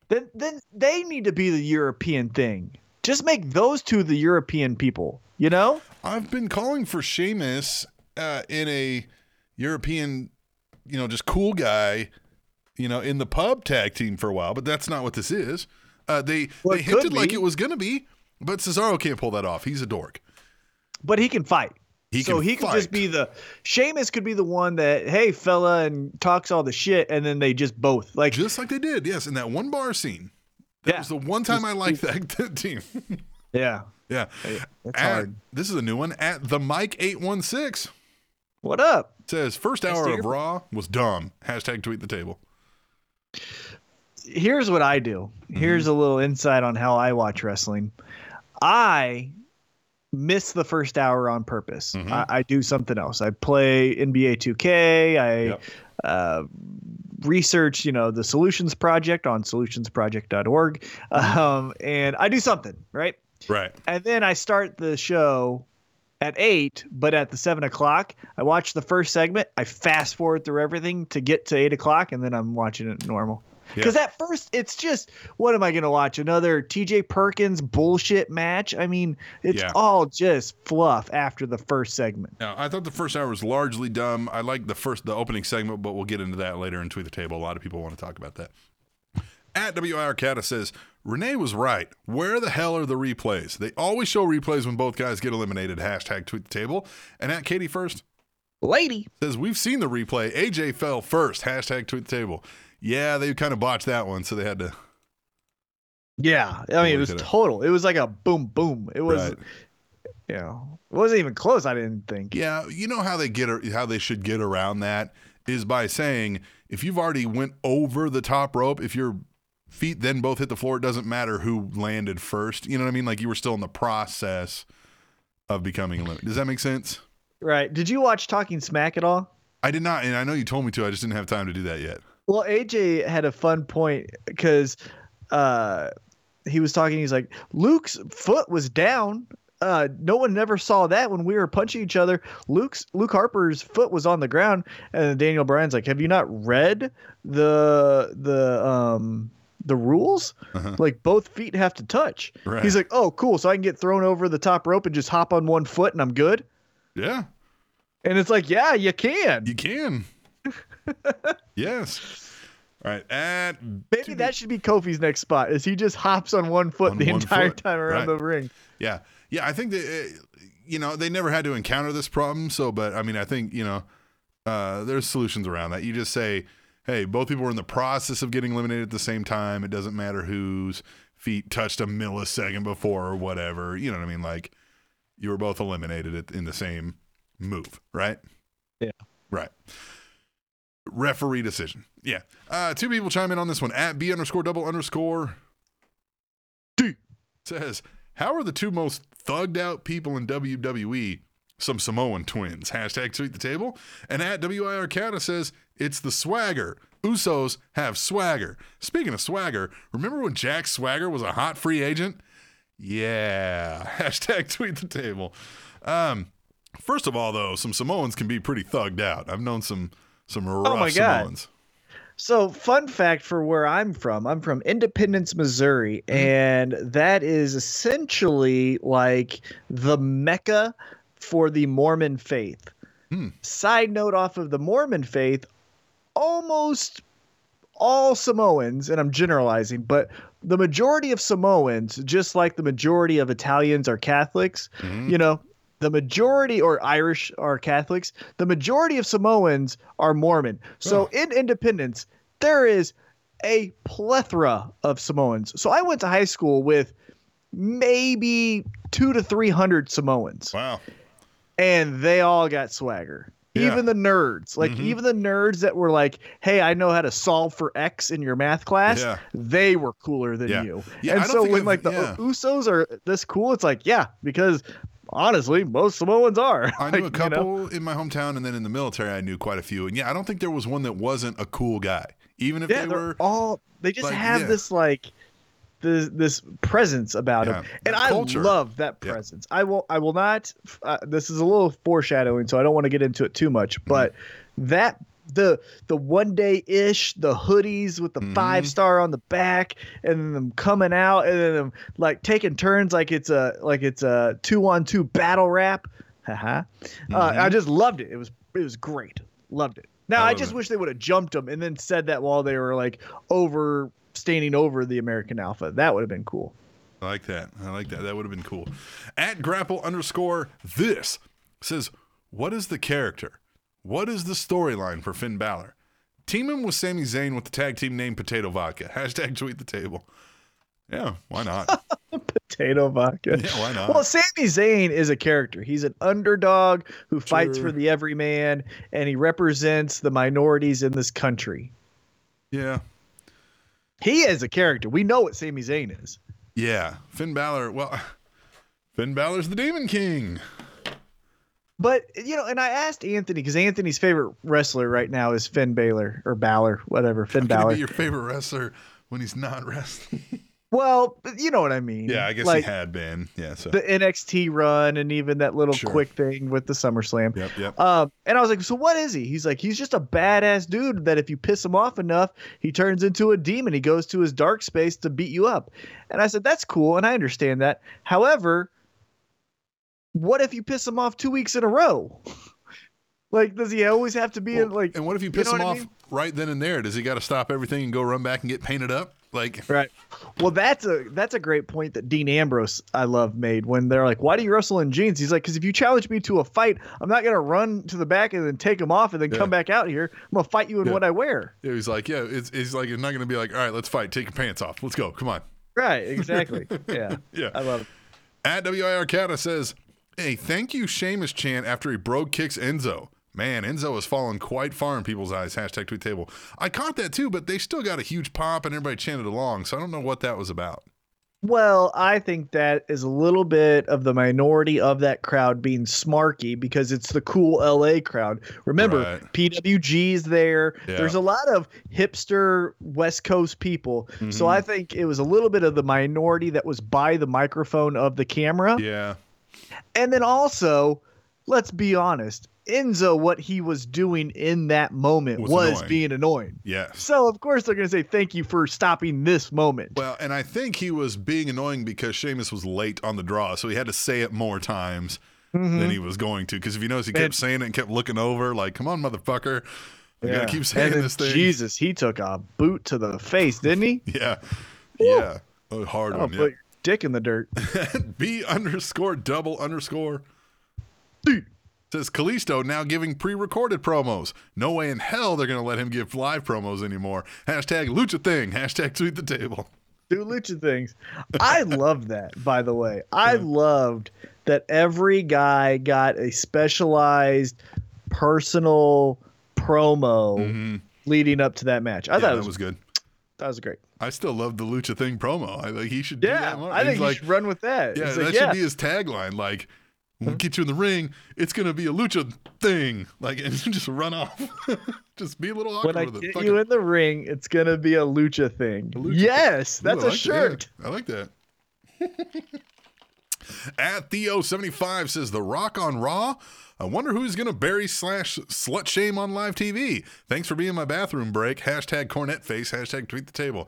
D: Then, then they need to be the European thing. Just make those two the European people. You know?
C: I've been calling for Sheamus uh, in a European you know, just cool guy, you know, in the pub tag team for a while, but that's not what this is. Uh, they
D: Well,
C: they hinted like it was gonna be, but Cesaro can't pull that off. He's a dork.
D: but he can fight.
C: He
D: so
C: can
D: he could just be the Sheamus could be the one that hey fella and talks all the shit and then they just both like
C: Just like they did, yes, in that one bar scene. That
D: Yeah.
C: was the one time I liked that team.
D: yeah.
C: yeah.
D: It's hard.
C: This is a new one. At the Mike eight one six
D: What up?
C: says first hour of. Raw was dumb. Hashtag tweet the table.
D: Here's what I do. Here's
C: Mm-hmm.
D: a little insight on how I watch wrestling. I miss the first hour on purpose.
C: Mhm.
D: I, I do something else. I play NBA 2K. I
C: Yep.
D: uh, research, you know, the Solutions Project on solutionsproject.org,
C: Mm-hmm.
D: um, and I do something right.
C: Right.
D: and then I start the show at eight, but at the seven o'clock, I watch the first segment. I fast forward through everything to get to eight o'clock, and then I'm watching it normal. Because at first, it's just, what am I going to watch? Another TJ Perkins bullshit match? I mean, it's
C: Yeah.
D: all just fluff after the first segment.
C: Now, I thought the first hour was largely dumb. I like the first, the opening segment, but we'll get into that later in Tweet the Table. A lot of people want to talk about that. At WIR Cata says, Renee was right. Where the hell are the replays? They always show replays when both guys get eliminated. Hashtag tweet the table. And at Katie first
D: Lady.
C: says, We've seen the replay. AJ fell first. Hashtag tweet the table. Yeah, they kind of botched that one, so they had to.
D: Yeah. I mean, it was
C: it.
D: total. It was like a boom, boom. It was,
C: Right.
D: you know, it wasn't even close, I didn't think.
C: Yeah, you know how they get how they should get around that is by saying if you've already went over the top rope, if your feet then both hit the floor, it doesn't matter who landed first. You know what I mean? Like you were still in the process of becoming eliminated. Does that make sense?
D: Right. Did you watch Talking Smack at all?
C: I did not, and I know you told me to. I just didn't have time to do that yet.
D: Well, AJ had a fun point because uh, he was talking. He's like, Luke's foot was down. Uh, no one never saw that when we were punching each other. Luke's Luke Harper's foot was on the ground, and Daniel Bryan's like, "Have you not read the the um the rules?
C: Uh-huh.
D: Like both feet have to touch."
C: Right.
D: He's like, "Oh, cool. So I can get thrown over the top rope and just hop on one foot, and I'm good."
C: Yeah,
D: And it's like, "Yeah, you can."
C: you can. Yes. All right. At
D: Maybe that should be Kofi's next spot. Is he just hops on one foot
C: On
D: the
C: one
D: entire
C: foot,
D: time around
C: right.
D: the ring?
C: Yeah, yeah. I think that uh, you know they never had to encounter this problem. So, but I mean, I think you know uh, there's solutions around that. You just say, hey, both people were in the process of getting eliminated at the same time. It doesn't matter whose feet touched a millisecond before or whatever. You know what I mean? Like you were both eliminated in the same move, right?
D: Yeah.
C: Right. Referee decision. Yeah. Uh, two people chime in on this one. At B underscore double underscore D says, How are the two most thugged out people in WWE some Samoan twins? Hashtag tweet the table. And at WIR Cata says, It's the swagger. Usos have swagger. Speaking of swagger, remember when Jack Swagger was a hot free agent? Yeah. Hashtag tweet the table. Um, first of all, though, some Samoans can be pretty thugged out. I've known some some rough
D: Oh my God. So, fun fact for where I'm from I'm from Independence, Missouri,
C: Mm-hmm.
D: and that is essentially like the Mecca for the Mormon faith.
C: Hmm.
D: Side note off of the Mormon faith, almost all Samoans, and I'm generalizing, but the majority of Samoans, just like the majority of Italians are Catholics,
C: Mhm.
D: you know, the majority or Irish are Catholics, the majority of Samoans are Mormon. So
C: Oh.
D: in Independence, there is a plethora of Samoans. So I went to high school with maybe two to 300 Samoans
C: Wow.
D: and they all got swagger.
C: Yeah.
D: Even the nerds, like
C: Mhm.
D: even the nerds that were like, "Hey, I know how to solve for X in your math class,"
C: Yeah.
D: they were cooler than
C: Yeah.
D: you.
C: Yeah,
D: and so when
C: I've-
D: like the. Usos are this cool, it's like, yeah, because honestly, most Samoans are.
C: I knew a
D: Like, you know?
C: couple in my hometown, and then in the military, I knew quite a few. And yeah, I don't think there was one that wasn't a cool guy, even if
D: Yeah,
C: they were.
D: all they just
C: like,
D: have
C: yeah.
D: this like this this presence about
C: Yeah,
D: them, and I
C: culture.
D: love that presence. I will I will not. Uh, this is a little foreshadowing, so I don't want to get into it too much.
C: Mm-hmm.
D: But that the the one day ish, the hoodies with the
C: Mhm.
D: five star on the back, and then them coming out, and then them like taking turns like it's a like it's a two on two battle rap. Haha. Uh,
C: Mhm.
D: I just loved it. It was it was great. Loved it. Now
C: I
D: I, just
C: it.
D: wish they would have jumped them and then said that while they were like over standing over the American Alpha. That would have been cool.
C: I like that. I like that. That would have been cool. At grapple underscore this says, What is the character? What is the storyline for Finn Balor? Team him with Sami Zayn with the tag team name Potato Vodka. Hashtag tweet the table. Yeah, why not?
D: Potato vodka.
C: Yeah, why not?
D: Well, Sami Zayn is a character. He's an underdog who fights for the everyman, and he represents the minorities in this country.
C: yeah.
D: He is a character. We know what Sami Zayn is.
C: Yeah. Finn Balor, well, Finn Balor's the Demon King.
D: But you know, and I asked Anthony because Anthony's favorite wrestler right now is Finn Balor or Balor, whatever. Finn
C: How
D: Balor.
C: be your favorite wrestler when he's not wrestling?
D: well, you know what I mean.
C: yeah, I guess
D: like
C: he had been. Yeah, so.
D: the NXT run and even that little
C: Sure.
D: quick thing with the SummerSlam.
C: Yep, yep.
D: Um, and I was like, so what is he? He's like, he's just a badass dude that if you piss him off enough, he turns into a demon. He goes to his dark space to beat you up. And I said, that's cool, and I understand that. However, what if you piss him off two weeks in a row? like, does he always have to be in like?
C: and what if you
D: you
C: piss
D: know
C: him off
D: mean?
C: right then and there? Does he got to stop everything and go run back and get painted up? Like,
D: Right. Well, that's a that's a great point that Dean Ambrose I love made when they're like, "Why do you wrestle in jeans?" He's like, "Because if you challenge me to a fight, I'm not gonna run to the back and then take them off and then
C: Yeah.
D: come back out here. I'm gonna fight you in
C: Yeah.
D: what I wear."
C: Yeah, he's like, yeah, it's, it's like, it's not going to be like, all right, let's fight. Take your pants off. Let's go. Come on.
D: Right. Exactly. yeah.
C: Yeah.
D: I love it.
C: At WIR Cata says, hey, thank you, Sheamus chant after he brogue kicks Enzo. Man, Enzo has fallen quite far in people's eyes. Hashtag tweet table. I caught that too, but they still got a huge pop and everybody chanted along. So I don't know what that was about.
D: Well, I think that is a little bit of the minority of that crowd being smarky because it's the cool LA crowd. Remember,
C: Right.
D: PWG's there.
C: Yeah.
D: There's a lot of hipster West Coast people. So
C: Mhm.
D: I think it was a little bit of the minority that was by the microphone of the camera.
C: Yeah.
D: And then also, let's be honest, Enzo, what he was doing in that moment
C: Was
D: was,
C: annoying.
D: being annoying.
C: Yes.
D: So of course they're going to say thank you for stopping this moment.
C: Well, and I think he was being annoying because Sheamus was late on the draw, so he had to say it more times mm-hmm. than he was going to. Because if you notice, he kept
D: And-
C: saying it and kept looking over, like, "Come on, motherfucker, you
D: Yeah.
C: gotta keep saying this thing."
D: Jesus, he took a boot to the face, didn't he?
C: Yeah, yeah, a hard
D: Oh,
C: one.
D: put
C: Yeah.
D: Dick in the dirt.
C: B underscore double underscore. Says Kalisto now giving pre-recorded promos. No way in hell they're gonna let him give live promos anymore. Hashtag lucha thing. Hashtag tweet the table.
D: Do lucha things. I loved that, by the way. I loved that every guy got a specialized personal promo leading up to that match. I
C: Mm-hmm. Yeah,
D: thought it
C: that
D: was,
C: was good.
D: that was great.
C: I still love the lucha thing promo. I like he should do
D: Yeah,
C: that more.
D: I think
C: He's
D: you
C: like,
D: should run with that.
C: yeah,
D: It's
C: that
D: like,
C: should
D: yeah.
C: be his tagline. Like, when we uh-huh. get you in the ring, it's gonna be a lucha thing. Like, and just run off. just be a little awkward
D: when I get
C: Fuck
D: you in the ring, it's gonna be a lucha thing.
C: lucha
D: yes,
C: Ooh, I
D: that's a
C: like
D: shirt.
C: Yeah, I like that. At Theo75 says The Rock on Raw. I wonder who's going to bury slash slut shame on live TV. Thanks for being my bathroom break. Hashtag Cornette face. Hashtag tweet the table.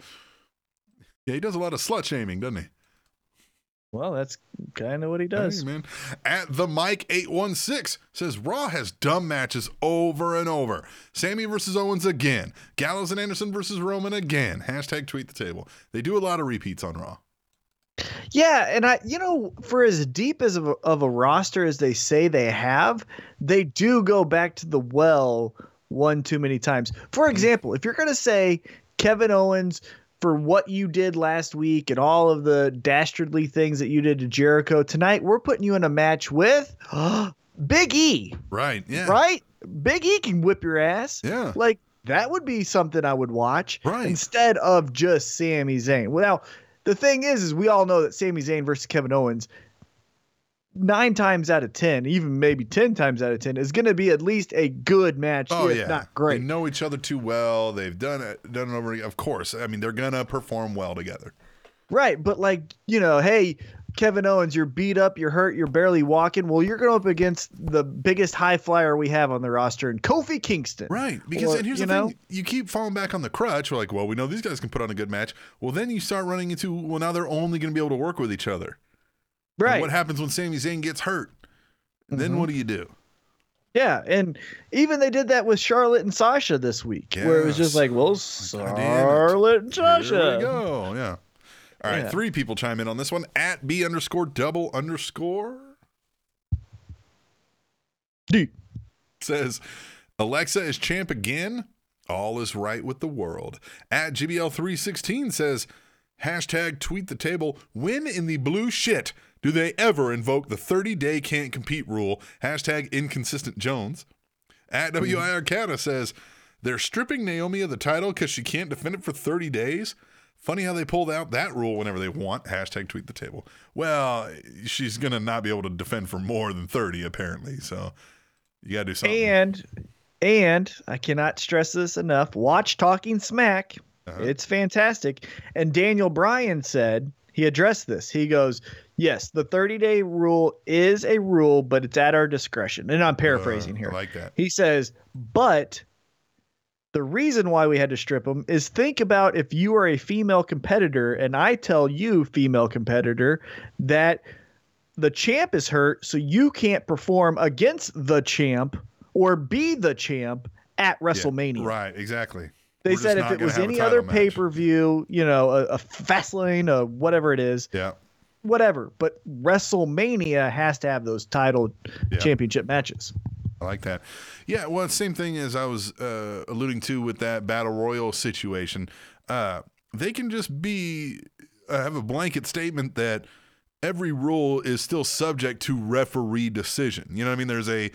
C: Yeah, he does a lot of slut shaming, doesn't he?
D: Well, that's kind of what he does.
C: Hey, man. At the Mike 816 says Raw has dumb matches over and over. Sami versus Owens again. Gallows and Anderson versus Roman again. Hashtag tweet the table. They do a lot of repeats on Raw.
D: Yeah, and I, you know, for as deep as of a, of a roster as they say they have, they do go back to the well one too many times. For example, if you're going to say Kevin Owens for what you did last week and all of the dastardly things that you did to Jericho tonight, we're putting you in a match with Big E,
C: Right. Yeah.
D: right? Big E can whip your ass.
C: Yeah.
D: Like that would be something I would watch
C: Right.
D: instead of just Sami Zayn. Well, now the thing is, is we all know that Sami Zayn versus Kevin Owens, nine times out of ten, even maybe ten times out of ten, is going to be at least a good match,
C: Oh
D: if
C: yeah,
D: not great.
C: They know each other too well. They've done it, done it over. Of course, I mean they're gonna perform well together.
D: Right, but like you know, hey. Kevin Owens, you're beat up, you're hurt, you're barely walking. Well, you're going up against the biggest high flyer we have on the roster, and Kofi Kingston.
C: Right, because
D: Or,
C: and here's the
D: know?
C: thing: you keep falling back on the crutch. We're like, well, we know these guys can put on a good match. Well, then you start running into well, now they're only going to be able to work with each other. And
D: Right.
C: what happens when Sami Zayn gets hurt? Then
D: Mhm.
C: what do you do?
D: Yeah, and even they did that with Charlotte and Sasha this week, where it was just like, well,
C: it.
D: Charlotte and
C: Here
D: Sasha.
C: we go. Yeah. All right.
D: Yeah.
C: Three people chime in on this one at B underscore double underscore
D: D.
C: says Alexa is champ again. All is right with the world. At GBL316 says hashtag tweet the table. When in the blue shit do they ever invoke the 30 day can't compete rule? Hashtag inconsistent Jones. At WIR Cata says they're stripping Naomi of the title because she can't defend it for 30 days. Funny how they pulled out that rule whenever they want. Hashtag tweet the table. Well, she's going to not be able to defend for more than 30, apparently. So you got to do something.
D: And and I cannot stress this enough. Watch Talking Smack.
C: Uh-huh.
D: It's fantastic. And Daniel Bryan said he addressed this. He goes, "Yes, the 30-day rule is a rule, but it's at our discretion." And I'm paraphrasing
C: Uh,
D: here.
C: I like that.
D: He says, "But the reason why we had to strip them is think about if you are a female competitor and I tell you, female competitor, that the champ is hurt, so you can't perform against the champ or be the champ at
C: Yeah,
D: WrestleMania.
C: right, exactly.
D: They
C: We're
D: said if it was any other pay per view, you know, a, a Fastlane, a whatever it is,
C: Yeah.
D: Whatever. But WrestleMania has to have those title
C: Yeah.
D: championship matches.
C: I like that. Yeah, well, same thing as I was uh, alluding to with that battle royal situation. Uh, they can just be uh, have a blanket statement that every rule is still subject to referee decision. You know what I mean? There's a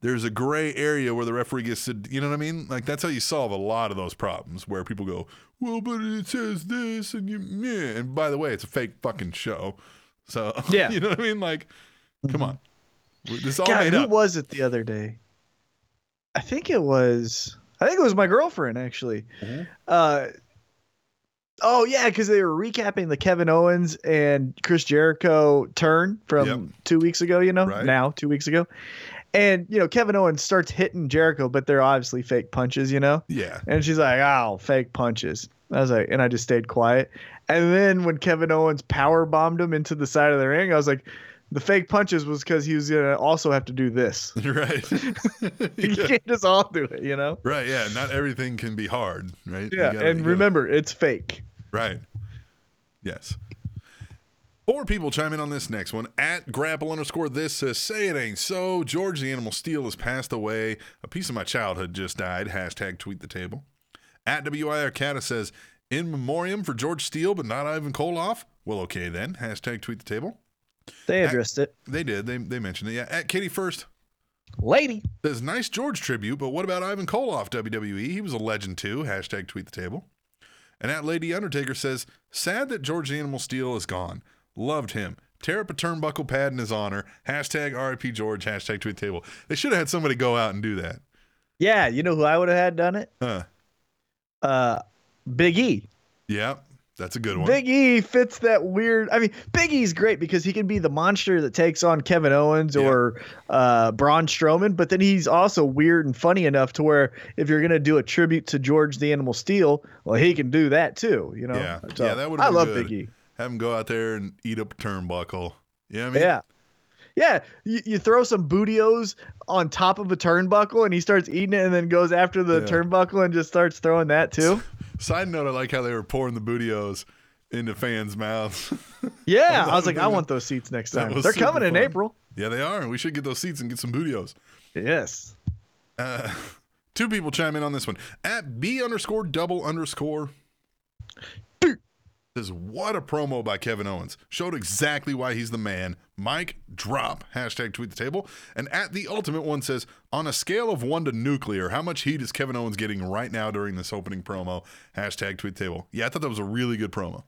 C: there's a gray area where the referee gets to, you know what I mean? Like that's how you solve a lot of those problems where people go, well, but it says this, and you, yeah. And by the way, it's a fake fucking show. So
D: Yeah.
C: you know what I mean? Like, come on, this is all
D: God,
C: made
D: who
C: up.
D: was it the other day? I think it was. I think it was my girlfriend actually.
C: Mm-hmm.
D: Uh, oh yeah, because they were recapping the Kevin Owens and Chris Jericho turn from
C: Yep.
D: two weeks ago. You know,
C: Right.
D: now two weeks ago, and you know Kevin Owens starts hitting Jericho, but they're obviously fake punches. You know,
C: yeah.
D: and she's like, "Oh, fake punches." I was like, and I just stayed quiet. And then when Kevin Owens power bombed him into the side of the ring, I was like, the fake punches was because he was gonna also have to do this.
C: right.
D: You
C: yeah.
D: can't just all do it, you know?
C: Right. Yeah. Not everything can be hard. Right.
D: Yeah.
C: gotta-
D: and
C: gotta-
D: remember, it's fake.
C: Right. Yes. Four people chime in on this next one. At grapple underscore this says, say it ain't so. George the Animal Steele has passed away. A piece of my childhood just died. Hashtag tweet the table. At WIR Cata says, in memoriam for George Steele, but not Ivan Koloff. Well, okay then. Hashtag tweet the table.
D: They addressed it.
C: They did. They, they mentioned it. Yeah. At Katie First
D: Lady.
C: says, nice George tribute, but what about Ivan Koloff, WWE? He was a legend too. Hashtag tweet the table. And at Lady Undertaker says, sad that George the Animal Steele is gone. Loved him. Tear up a turnbuckle pad in his honor. Hashtag RIP George. Hashtag tweet table. They should have had somebody go out and do that.
D: Yeah, you know who I would have had done it?
C: Huh.
D: Uh Big E.
C: Yeah. That's a good one.
D: Big E fits that weird. I mean, Big E's great because he can be the monster that takes on Kevin Owens
C: Yeah.
D: or uh, Braun Strowman, but then he's also weird and funny enough to where if you're gonna do a tribute to George the Animal Steele, well, he can do that too. You know?
C: Yeah.
D: So,
C: yeah, that would
D: I love
C: good.
D: Big E.
C: Have him go out there and eat up a turnbuckle. Yeah, I mean,
D: Yeah. Yeah, you, you throw some Booty-O's on top of a turnbuckle and he starts eating it and then goes after the
C: Yeah.
D: turnbuckle and just starts throwing that too.
C: Side note, I like how they were pouring the Booty-O's into fans' mouths.
D: Yeah, I was like, I want those seats next time. They're coming in. April.
C: yeah, they are. We should get those seats and get some Booty-O's.
D: Yes.
C: Uh, two people chime in on this one. At B underscore double underscore says, What a promo by Kevin Owens. Showed exactly why he's the man. Mike drop. Hashtag tweet the table. And at the ultimate one says, On a scale of one to nuclear, how much heat is Kevin Owens getting right now during this opening promo? Hashtag tweet the table. Yeah, I thought that was a really good promo.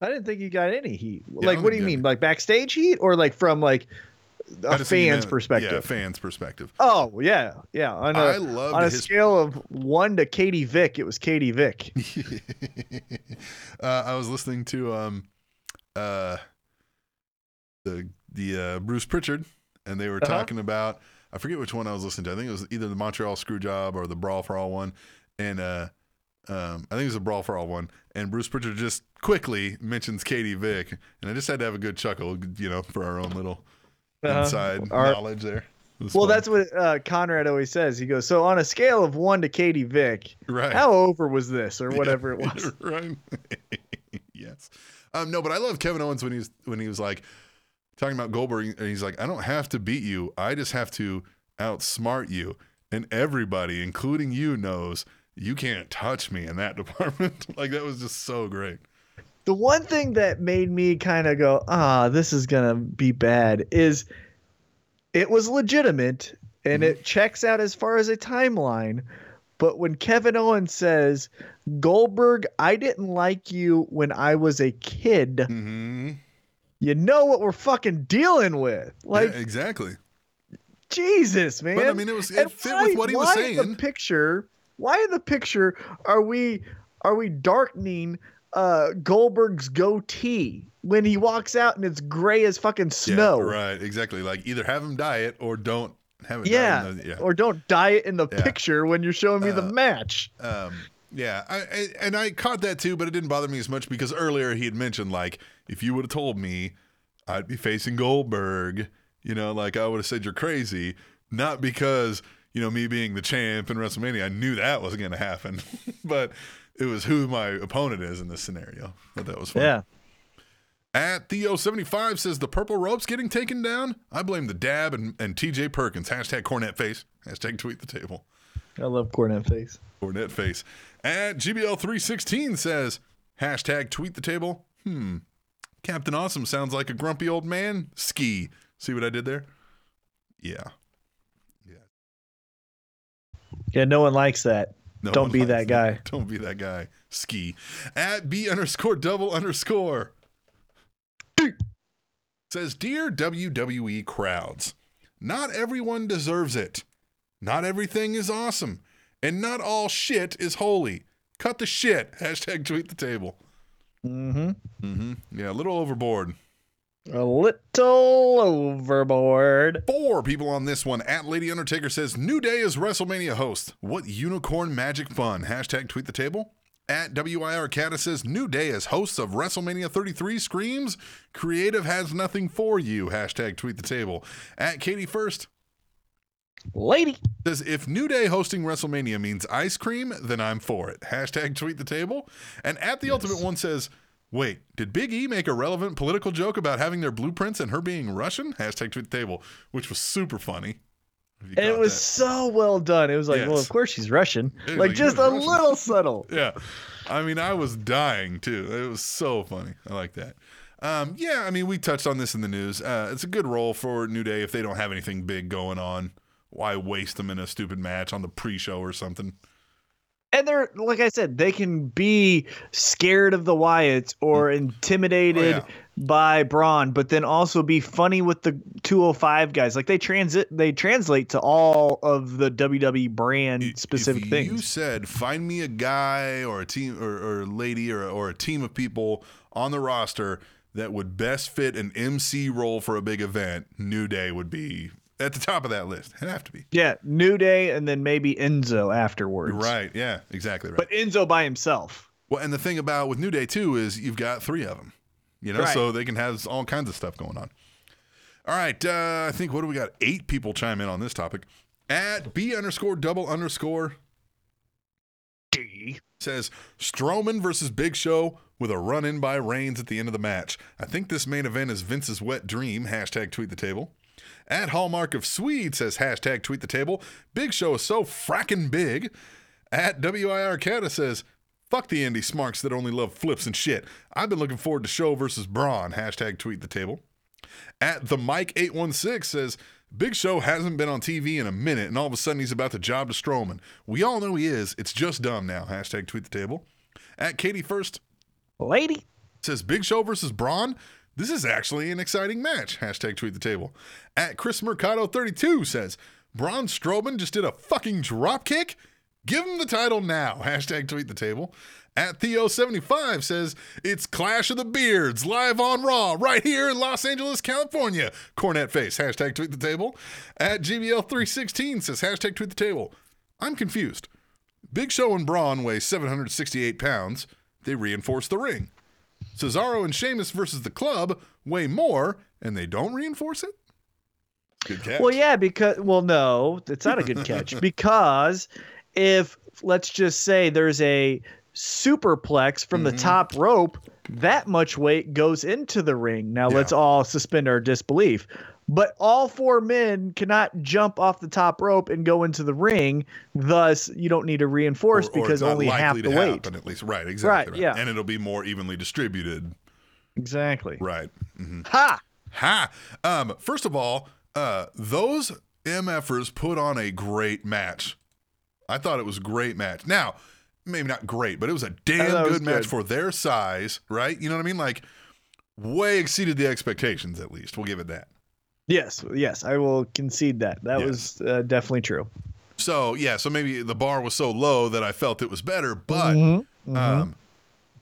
D: I didn't think he got any heat.
C: I
D: like, what do you mean? Like backstage heat or like from like a
C: just think you
D: fan's perspective?
C: Yeah, fans' perspective.
D: Oh yeah, yeah. On a,
C: I loved
D: on a
C: his-
D: scale of one to Katie Vick, it was Katie Vick.
C: uh, I was listening to um, uh, the the uh, Bruce Pritchard, and they were
D: Uh-huh.
C: talking about I forget which one I was listening to. I think it was either the Montreal Screwjob or the Brawl for All one, and uh, um, I think it was the Brawl for All one. And Bruce Pritchard just quickly mentions Katie Vick, and I just had to have a good chuckle, you know, for our own little
D: Uh-huh.
C: inside
D: Our-
C: knowledge there. Was
D: Well, that's what uh, Conrad always says. He goes, "So on a scale of one to Katie Vick,
C: Right.
D: how over was this, or whatever it was?"
C: right. yes. Um, no, but I love Kevin Owens when he was when he was like talking about Goldberg, and he's like, I don't have to beat you. I just have to outsmart you. And everybody, including you, knows you can't touch me in that department. like that was just so great.
D: The one thing that made me kind of go, "Ah, this is gonna be bad," is it was legitimate and it checks out as far as a timeline. But when Kevin Owens says, "Goldberg, I didn't like you when I was a kid,"
C: hmm
D: you know what we're fucking dealing with. Like,
C: yeah, exactly.
D: Jesus, man.
C: But I mean, it was it
D: And
C: fit
D: why-
C: with what he was saying.
D: In the picture, why in the picture are we are we darkening uh Goldberg's goatee when he walks out and it's gray as fucking snow?
C: Yeah, right. Exactly. Like either have him dye it or don't have it.
D: Yeah.
C: the- yeah.
D: Or don't dye it in the
C: Yeah.
D: picture when you're showing me the
C: Uh,
D: match.
C: Um, yeah, I, I and I caught that too, but it didn't bother me as much because earlier he had mentioned like if you would have told me I'd be facing Goldberg, you know, like I would have said you're crazy, not because you know me being the champ in WrestleMania. I knew that wasn't going to happen, but it was who my opponent is in this scenario. But that was fun.
D: Yeah.
C: At Theo75 says the purple rope's getting taken down. I blame the dab and, and TJ Perkins. Hashtag cornet face. Hashtag tweet the table.
D: I love Cornette face.
C: Cornette face. At GBL316 says, hashtag tweet the table. Hmm. Captain Awesome sounds like a grumpy old man. Ski. See what I did there? Yeah.
D: Yeah. Yeah, no one likes that.
C: No
D: Don't be that guy.
C: Don't be that guy. Ski. At B underscore double underscore. Says, Dear WWE crowds, not everyone deserves it. Not everything is awesome. And not all shit is holy. Cut the shit. Hashtag tweet the table.
D: Mm-hmm.
C: Mm-hmm. Yeah, a little overboard.
D: A little overboard.
C: Four people on this one. At Lady Undertaker says, New Day is WrestleMania host. What unicorn magic fun. Hashtag tweet the table. At WIR Cata says, New Day is hosts of WrestleMania 33 screams. Creative has nothing for you. Hashtag tweet the table. At Katie First
D: Lady.
C: says, If New Day hosting WrestleMania means ice cream, then I'm for it. Hashtag tweet the table. And at the Ultimate One says, Wait, did Big E make a relevant political joke about having their blueprints and her being Russian? Hashtag tweet the table, which was super funny.
D: And it was
C: that.
D: so well done. It was like, well, of course she's Russian. Like
C: like,
D: just a
C: Russian.
D: little subtle.
C: Yeah. I mean, I was dying too. It was so funny. I like that. Um, yeah, I mean, we touched on this in the news. Uh, it's a good role for New Day if they don't have anything big going on. Why waste them in a stupid match on the pre-show or something?
D: And they're like I said, they can be scared of the Wyatts or mm. intimidated
C: Oh, yeah.
D: by Braun, but then also be funny with the 205 guys. Like they transit they translate to all of the WWE brand specific
C: if
D: things.
C: You said find me a guy or a team or, or a lady or, or a team of people on the roster that would best fit an MC role for a big event. New Day would be at the top of that list. It'd have to be.
D: yeah, New Day and then maybe Enzo afterwards.
C: Right. Yeah. Exactly right.
D: But Enzo by himself.
C: Well, and the thing about with New Day too is you've got three of them, you know,
D: Right.
C: so they can have all kinds of stuff going on. All right, uh, I think what do we got? Eight people chime in on this topic. At B underscore double underscore
D: D.
C: says Strowman versus Big Show with a run in by Reigns at the end of the match. I think this main event is Vince's wet dream. Hashtag tweet the table. At Hallmark of Swede says hashtag tweet the table. Big Show is so frackin' big. At WIR Cata says, fuck the indie smarks that only love flips and shit. I've been looking forward to Show versus Braun. Hashtag tweet the table. At the Mike816 says, Big Show hasn't been on TV in a minute, and all of a sudden he's about to job to Strowman. We all know he is. It's just dumb now. Hashtag tweet the table. At Katie First
D: Lady.
C: says Big Show versus Braun. This is actually an exciting match. Hashtag tweet the table. At Chris Mercado 32 says Braun Strowman just did a fucking drop kick. Give him the title now. Hashtag tweet the table. At Theo75 says it's Clash of the Beards live on Raw right here in Los Angeles, California. Cornette face. Hashtag tweet the table. At GBL316 says hashtag tweet the table. I'm confused. Big Show and Braun weigh 768 pounds. They reinforce the ring. Cesaro and Sheamus versus the club weigh more, and they don't reinforce it? Good catch.
D: Well, yeah, because well, no, it's not a good catch because if let's just say there's a superplex from the
C: Mm-hmm.
D: top rope, that much weight goes into the ring. Now let's all suspend our disbelief. But all four men cannot jump off the top rope and go into the ring. Thus, you don't need to reinforce
C: Or- or
D: because only half the
C: to
D: weight.
C: happen, at least. Right, exactly.
D: Right, yeah.
C: And it'll be more evenly distributed.
D: Exactly.
C: Right.
D: Ha!
C: Ha! Um, first of all, uh, those MFers put on a great match. I thought it was a great match. Now, maybe not great, but it was a damn good, match
D: good.
C: for their size, right? You know what I mean? Like, way exceeded the expectations, at least. We'll give it that.
D: Yes, yes, I will concede that. That
C: Yes.
D: was uh, definitely true.
C: So, yeah, so maybe the bar was so low that I felt it was better, but
D: Mm-hmm.
C: um,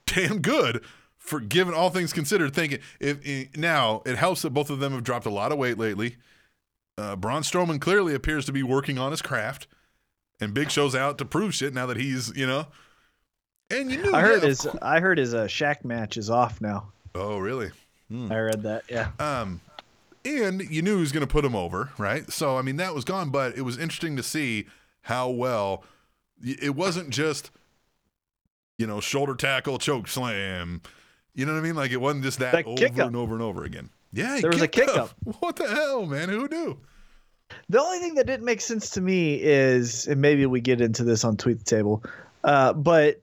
C: damn good for given all things considered. Thinking if, i now it helps that both of them have dropped a lot of weight lately. Uh, Braun Strowman clearly appears to be working on his craft, and Big Show's out to prove shit now that he's you know. And you knew
D: I heard
C: yeah,
D: his I heard his uh, Shaq match is off now.
C: Oh really?
D: I read that. Yeah.
C: Um, and you knew he was going to put him over, right? So I mean that was gone, but it was interesting to see how well it wasn't just you know shoulder tackle, choke slam. You know what I mean? Like it wasn't just that
D: That
C: over and over and over again. Yeah,
D: There was a kick up.
C: What the hell, man? Who knew?
D: The only thing that didn't make sense to me is, and maybe we get into this on Tweet the Table, uh, but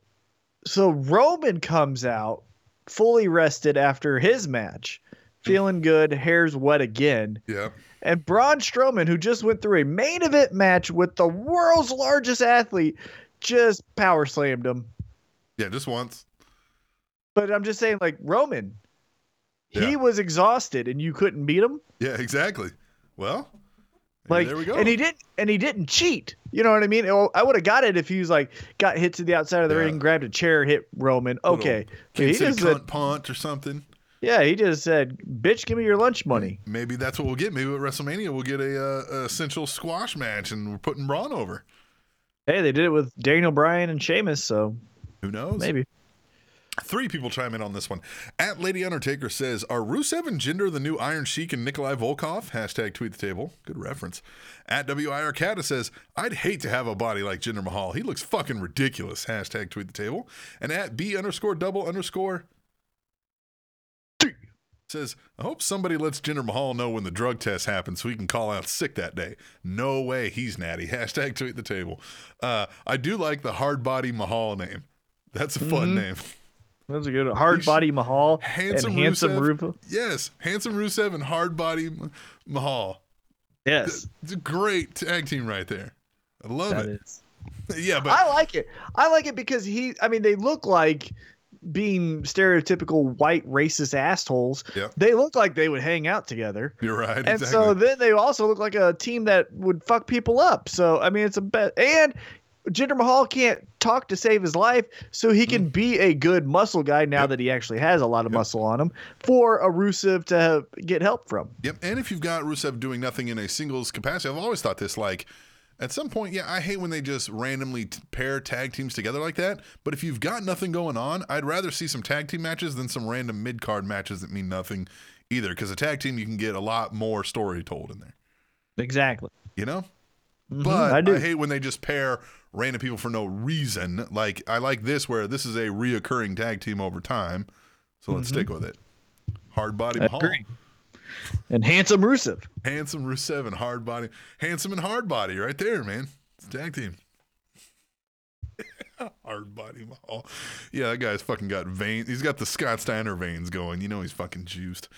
D: so Roman comes out fully rested after his match, feeling good, hair's wet again.
C: Yeah,
D: And Braun Strowman, who just went through a main event match with the world's largest athlete, just power slammed him.
C: yeah, just once.
D: But I'm just saying, like, Roman,
C: Yeah.
D: he was exhausted and you couldn't beat him.
C: Yeah, exactly. Well,
D: Like,
C: there we go.
D: and he didn't, and he didn't cheat. You know what I mean? Oh, I would have got it if he was like got hit to the outside of the
C: Yeah.
D: ring, grabbed a chair, hit Roman. Okay, he just said,
C: punt or something.
D: Yeah, he just said, "Bitch, give me your lunch money."
C: Maybe that's what we'll get. Maybe at WrestleMania we'll get a, uh, a essential squash match, and we're putting Braun over.
D: Hey, they did it with Daniel Bryan and Sheamus, so
C: Who knows?
D: maybe.
C: Three people chime in on this one. At Lady Undertaker says, Are Rusev and Jinder the new Iron Sheik and Nikolai Volkov? Hashtag tweet the table. Good reference. At WIR Cata says, I'd hate to have a body like Jinder Mahal. He looks fucking ridiculous. Hashtag tweet the table. And at B underscore double underscore says, I hope somebody lets Jinder Mahal know when the drug test happens so he can call out sick that day. No way he's natty. Hashtag tweet the table. Uh, I do like the hard body Mahal name. That's a fun name.
D: That's a good one. hard body Mahal
C: Handsome,
D: and handsome
C: Rusev.
D: Rusev.
C: Yes, handsome Rusev and hard body Mahal.
D: Yes,
C: It's a great tag team right there. I love
D: that
C: it.
D: is.
C: Yeah, but
D: I like it. I like it because he. I mean, they look like being stereotypical white racist assholes.
C: Yep.
D: They look like they would hang out together.
C: you're right.
D: And
C: exactly.
D: so then they also look like a team that would fuck people up. So I mean, it's a bet. And Jinder Mahal can't talk to save his life, so he
C: Mm.
D: can be a good muscle guy now that he actually has a lot of muscle on him for a Rusev to get help from.
C: Yep. And if you've got Rusev doing nothing in a singles capacity, I've always thought this like at some point, yeah, I hate when they just randomly t- pair tag teams together like that. But if you've got nothing going on, I'd rather see some tag team matches than some random mid card matches that mean nothing either. Because a tag team, you can get a lot more story told in there,
D: Exactly.
C: you know? But
D: Mm-hmm. I
C: I,
D: do.
C: hate when they just pair random people for no reason. Like, I like this where this is a reoccurring tag team over time. So let's stick with it. Hard body
D: Mm-hmm. I
C: Mahal.
D: agree. And handsome Rusev.
C: Handsome Rusev and hard body. Handsome and hard body right there, man. It's tag team. hard body Mahal. Yeah, that guy's fucking got veins. He's got the Scott Steiner veins going. You know he's fucking juiced.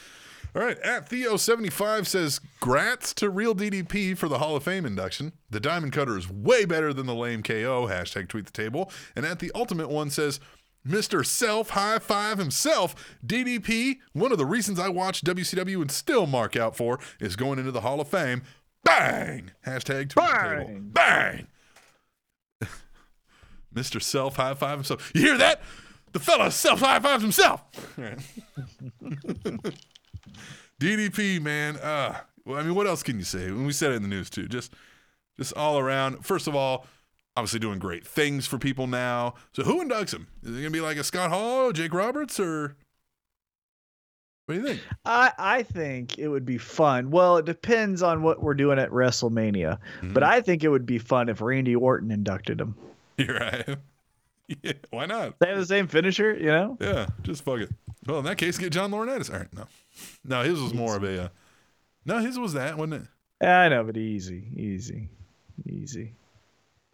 C: All right, at Theo75 says, Grats to Real DDP for the Hall of Fame induction. The Diamond Cutter is way better than the lame KO. Hashtag tweet the table. And at the Ultimate one says, Mr. Self High Five himself, DDP. One of the reasons I watch WCW and still mark out for is going into the Hall of Fame. Bang! Hashtag.
D: Bang!
C: Bang! Mr. Self High Five himself. You hear that? The fella self high fives himself. DDP, man. Uh, well, I mean, what else can you say? When we said it in the news too, just, just all around. First of all, obviously doing great things for people now. So who inducts him? Is it gonna be like a Scott Hall, Jake Roberts, or What do you think?
D: I, I think it would be fun. Well, it depends on what we're doing at WrestleMania,
C: Mm-hmm.
D: but I think it would be fun if Randy Orton inducted him.
C: You're right. Yeah, why not?
D: They have the same finisher, you know?
C: Yeah, just fuck it. Well, in that case, get John Laurinaitis. All right, no, no, his was more of a. Uh, no, his was that, wasn't it?
D: I know, but easy, easy, easy.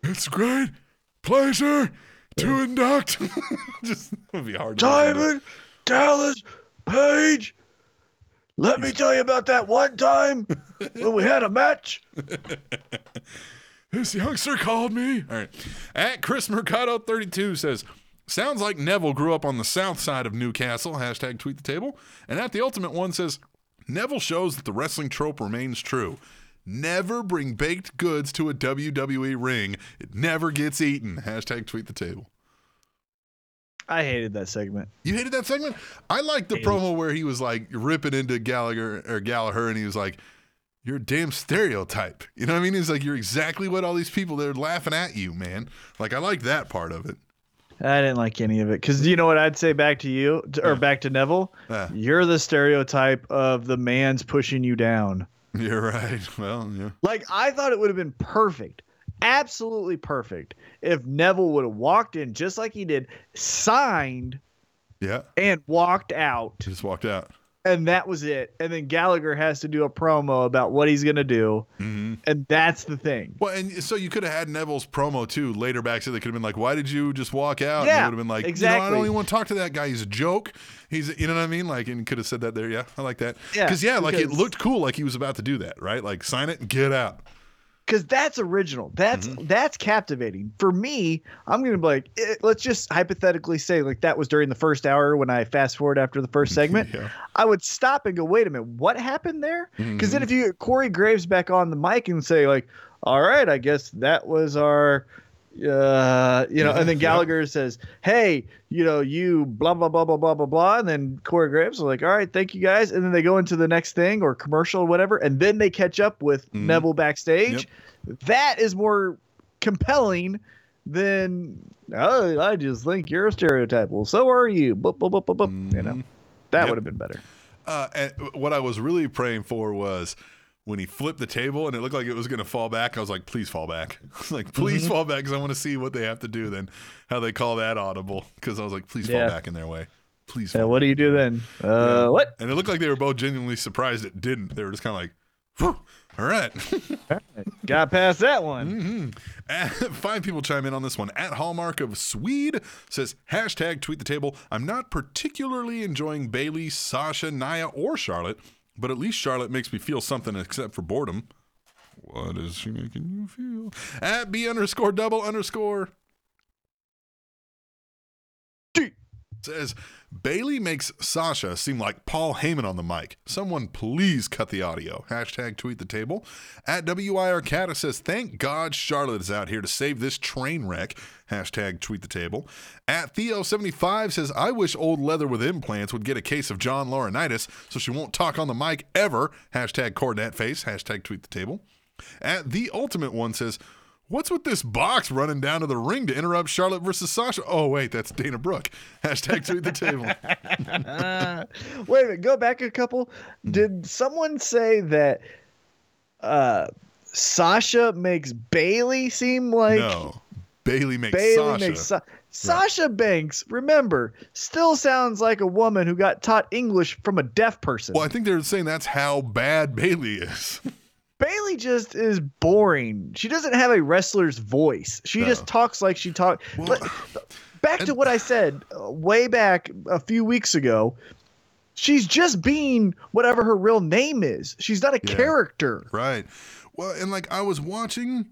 C: It's great pleasure to induct. just be hard.
D: Diamond Dallas Page. Let me tell you about that one time when we had a match.
C: This youngster called me. All right. At Chris Mercado 32 says, Sounds like Neville grew up on the south side of Newcastle. Hashtag tweet the table. And at the ultimate one says, Neville shows that the wrestling trope remains true. Never bring baked goods to a WWE ring. It never gets eaten. Hashtag tweet the table.
D: I hated that segment.
C: You hated that segment? I liked the promo where he was like ripping into Gallagher or Gallagher and he was like, You're a damn stereotype. You know what I mean? He's like, You're exactly what all these people they're laughing at you, man. Like I like that part of it.
D: I didn't like any of it because you know what I'd say back to you or back to Neville.
C: Yeah.
D: You're the stereotype of the man's pushing you down.
C: You're right. Well, yeah.
D: Like I thought it would have been perfect, absolutely perfect, if Neville would have walked in just like he did, signed
C: Yeah.
D: and walked out,
C: Just walked out.
D: And that was it. And then Gallagher has to do a promo about what he's gonna do,
C: Mm-hmm.
D: and that's the thing.
C: Well, and so you could have had Neville's promo too later back, so they could have been like, "Why did you just walk out?"
D: Yeah,
C: it would have been like, "You know, I don't even want to talk to that guy. He's a joke. He's, you know what I mean? Like, and could have said that there. Yeah, I like that.
D: Yeah,
C: because yeah, like it looked cool, like he was about to do that, right? Like sign it and get out.
D: Because that's original. That's
C: Mm-hmm.
D: that's captivating. For me, I'm gonna be like, eh, let's just hypothetically say like that was during the first hour when I fast forward after the first segment.
C: Yeah.
D: I would stop and go, wait a minute, what happened there? Because
C: Mm-hmm.
D: then if you get Corey Graves back on the mic and say like, all right, I guess that was our. Uh, you know,
C: Yeah,
D: and then
C: yeah.
D: Gallagher says, "Hey, you know, you blah blah blah blah blah blah blah," and then Corey Graves is like, "All right, thank you guys," and then they go into the next thing or commercial or whatever, and then they catch up with
C: Mhm.
D: Neville backstage. That is more compelling than oh, I just think you're a stereotype. Well, so are you. Boop, boop, boop, boop, boop. You know, that
C: Yep.
D: would have been better.
C: Uh, and what I was really praying for was when he flipped the table and it looked like it was going to fall back. I was like, please fall back. like, please
D: Mm-hmm.
C: fall back because I want to see what they have to do then, how they call that audible. Because I was like, please
D: Yeah.
C: fall back in their way. Please
D: Yeah, what do you do then? Uh, what?
C: And it looked like they were both genuinely surprised it didn't. They were just kind of like, Whew, all right.
D: Got past that one.
C: Uh, Five people chime in on this one. At Hallmark of Swede says, hashtag tweet the table. I'm not particularly enjoying Bayley, Sasha, Nia, or Charlotte, but at least Charlotte makes me feel something except for boredom. What is she making you feel? At B underscore double underscore
D: D.
C: says Bayley makes Sasha seem like Paul Heyman on the mic. Someone please cut the audio. Hashtag tweet the table. At WIR Cata says, Thank God Charlotte is out here to save this train wreck. Hashtag tweet the table. At Theo75 says, I wish old leather with implants would get a case of John Laurinaitis so she won't talk on the mic ever. Hashtag Cornette face. Hashtag tweet the table. At the ultimate one says, What's with this box running down to the ring to interrupt Charlotte versus Sasha? Oh, wait, that's Dana Brooke. Hashtag tweet the table.
D: Wait a minute, go back a couple.
C: Hmm.
D: Did someone say that uh, Sasha makes Bayley seem like
C: no. Bayley makes
D: Bayley
C: Sasha.
D: makes Sa- Sasha Banks? Remember, still sounds like a woman who got taught English from a deaf person.
C: well, I think they're saying that's how bad Bayley is.
D: Bayley just is boring. She doesn't have a wrestler's voice. She
C: No.
D: just talks like she talked.
C: Well,
D: back to what I said uh, way back a few weeks ago. She's just being whatever her real name is. She's not a
C: Yeah.
D: character.
C: right. Well, and like I was watching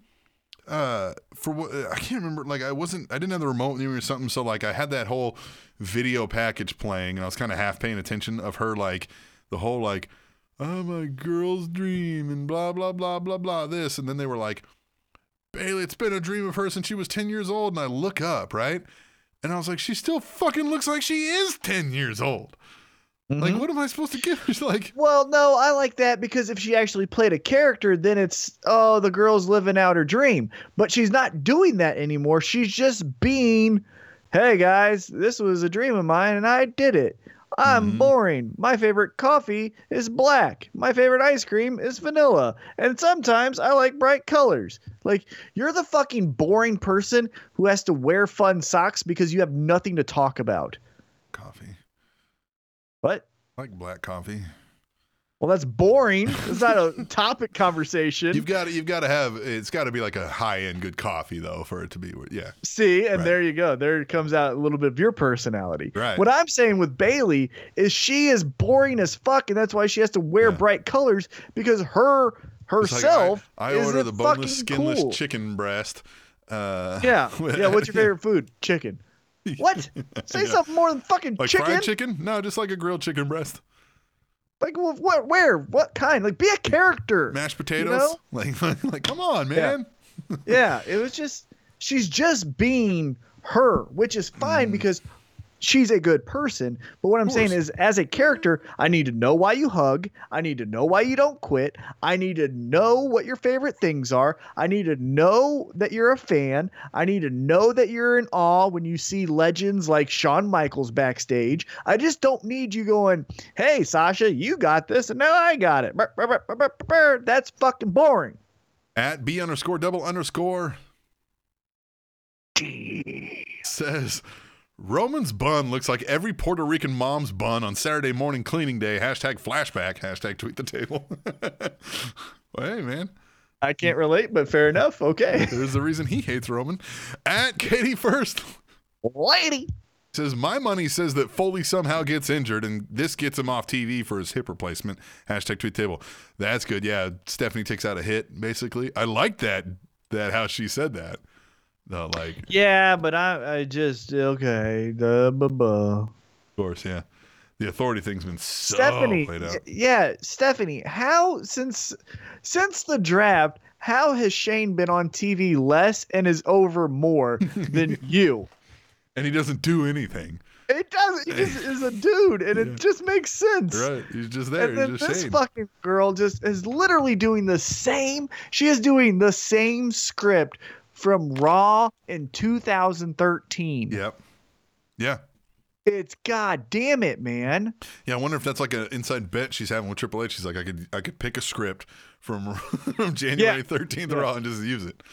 C: uh for what I can't remember like I wasn't I didn't have the remote near me or something so like I had that whole video package playing and I was kind of half paying attention of her like the whole like I'm a girl's dream and blah blah blah blah blah this and then they were like Bayley it's been a dream of her since she was 10 years old and I look up right and I was like she still fucking looks like she is 10 years old like mm-hmm. what am I supposed to give her She's like
D: Well, no, I like that because if she actually played a character, then it's oh, the girl's living out her dream. But she's not doing that anymore. She's just being, hey guys, this was a dream of mine and I did it. I'm
C: Mm-hmm.
D: boring. My favorite coffee is black. My favorite ice cream is vanilla. And sometimes I like bright colors. Like, you're the fucking boring person who has to wear fun socks because you have nothing to talk about.
C: Coffee.
D: What?
C: I like black coffee.
D: Well, that's boring. It's not a topic conversation.
C: You've got to, you've got to have it's got to be like a high end good coffee though for it to be yeah.
D: See, and
C: Right.
D: there you go. There comes out a little bit of your personality.
C: Right.
D: What I'm saying with Bayley is she is boring as fuck, and that's why she has to wear
C: Yeah.
D: bright colors because her
C: It's like,
D: herself.
C: I, I order the boneless, skinless
D: cool.
C: chicken breast. Uh,
D: Yeah, yeah. What's your favorite food? Chicken. What? Say
C: Yeah.
D: something more than fucking
C: Like
D: chicken.
C: fried chicken? No, just like a grilled chicken breast.
D: Like wh- what? Where? What kind? Like be a character.
C: Mashed potatoes.
D: know?
C: Like, like, come on, man.
D: yeah, it was just she's just being her, which is fine mm. because she's a good person. But what I'm saying is, as a character, I need to know why you hug. I need to know why you don't quit. I need to know what your favorite things are. I need to know that you're a fan. I need to know that you're in awe when you see legends like Shawn Michaels backstage. I just don't need you going, "Hey, Sasha, you got this, and now I got it." That's fucking boring.
C: At B underscore double underscore says Roman's bun looks like every Puerto Rican mom's bun on Saturday morning cleaning day. Hashtag flashback. Hashtag tweet the table. well, hey, man.
D: I can't relate, but fair enough. Okay.
C: There's the reason he hates Roman. At Katie First
D: Lady.
C: says, My money says that Foley somehow gets injured and this gets him off TV for his hip replacement. Hashtag tweet table. That's good. Yeah. Stephanie takes out a hit, basically. I like that, that how she said that. No, like,
D: Yeah, but I, I just okay. The buh, buh.
C: Of course, yeah. The authority thing's been so
D: Stephanie.
C: played out.
D: Yeah, Stephanie. How since since the draft, how has Shane been on TV less and is over more than you?
C: And he doesn't do anything.
D: It doesn't. He just is a dude, and
C: Yeah.
D: it just makes sense.
C: Right. He's just there.
D: And then this
C: Shane.
D: fucking girl just is literally doing the same. She is doing the same script from Raw in 2013.
C: Yep. Yeah.
D: It's god damn it, man.
C: Yeah, I wonder if that's like an inside bet she's having with Triple H. She's like, I could I could pick a script from from January
D: Yeah.
C: 13th
D: Yeah.
C: Raw and just use it.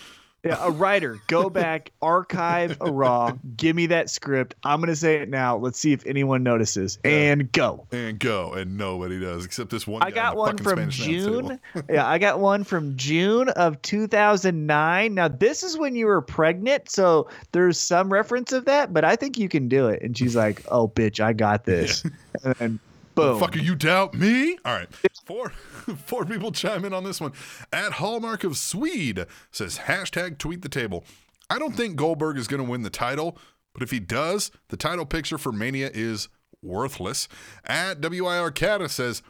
D: Yeah, a writer, go back, archive a Raw, give me that script. I'm gonna say it now. Let's see if anyone notices. And go.
C: And go. And nobody does except this one
D: I got one from
C: Spanish
D: June. yeah, I got one from June of 2009. Now, this is when you were pregnant, so there's some reference of that, but I think you can do it. And she's like, "Oh, bitch, I got this." And then, boom.
C: Fucker, you doubt me? All right. Four four people chime in on this one. At Hallmark of Swede says hashtag tweet the table. I don't think Goldberg is going to win the title, but if he does, the title picture for Mania is worthless. At WIR Cata says,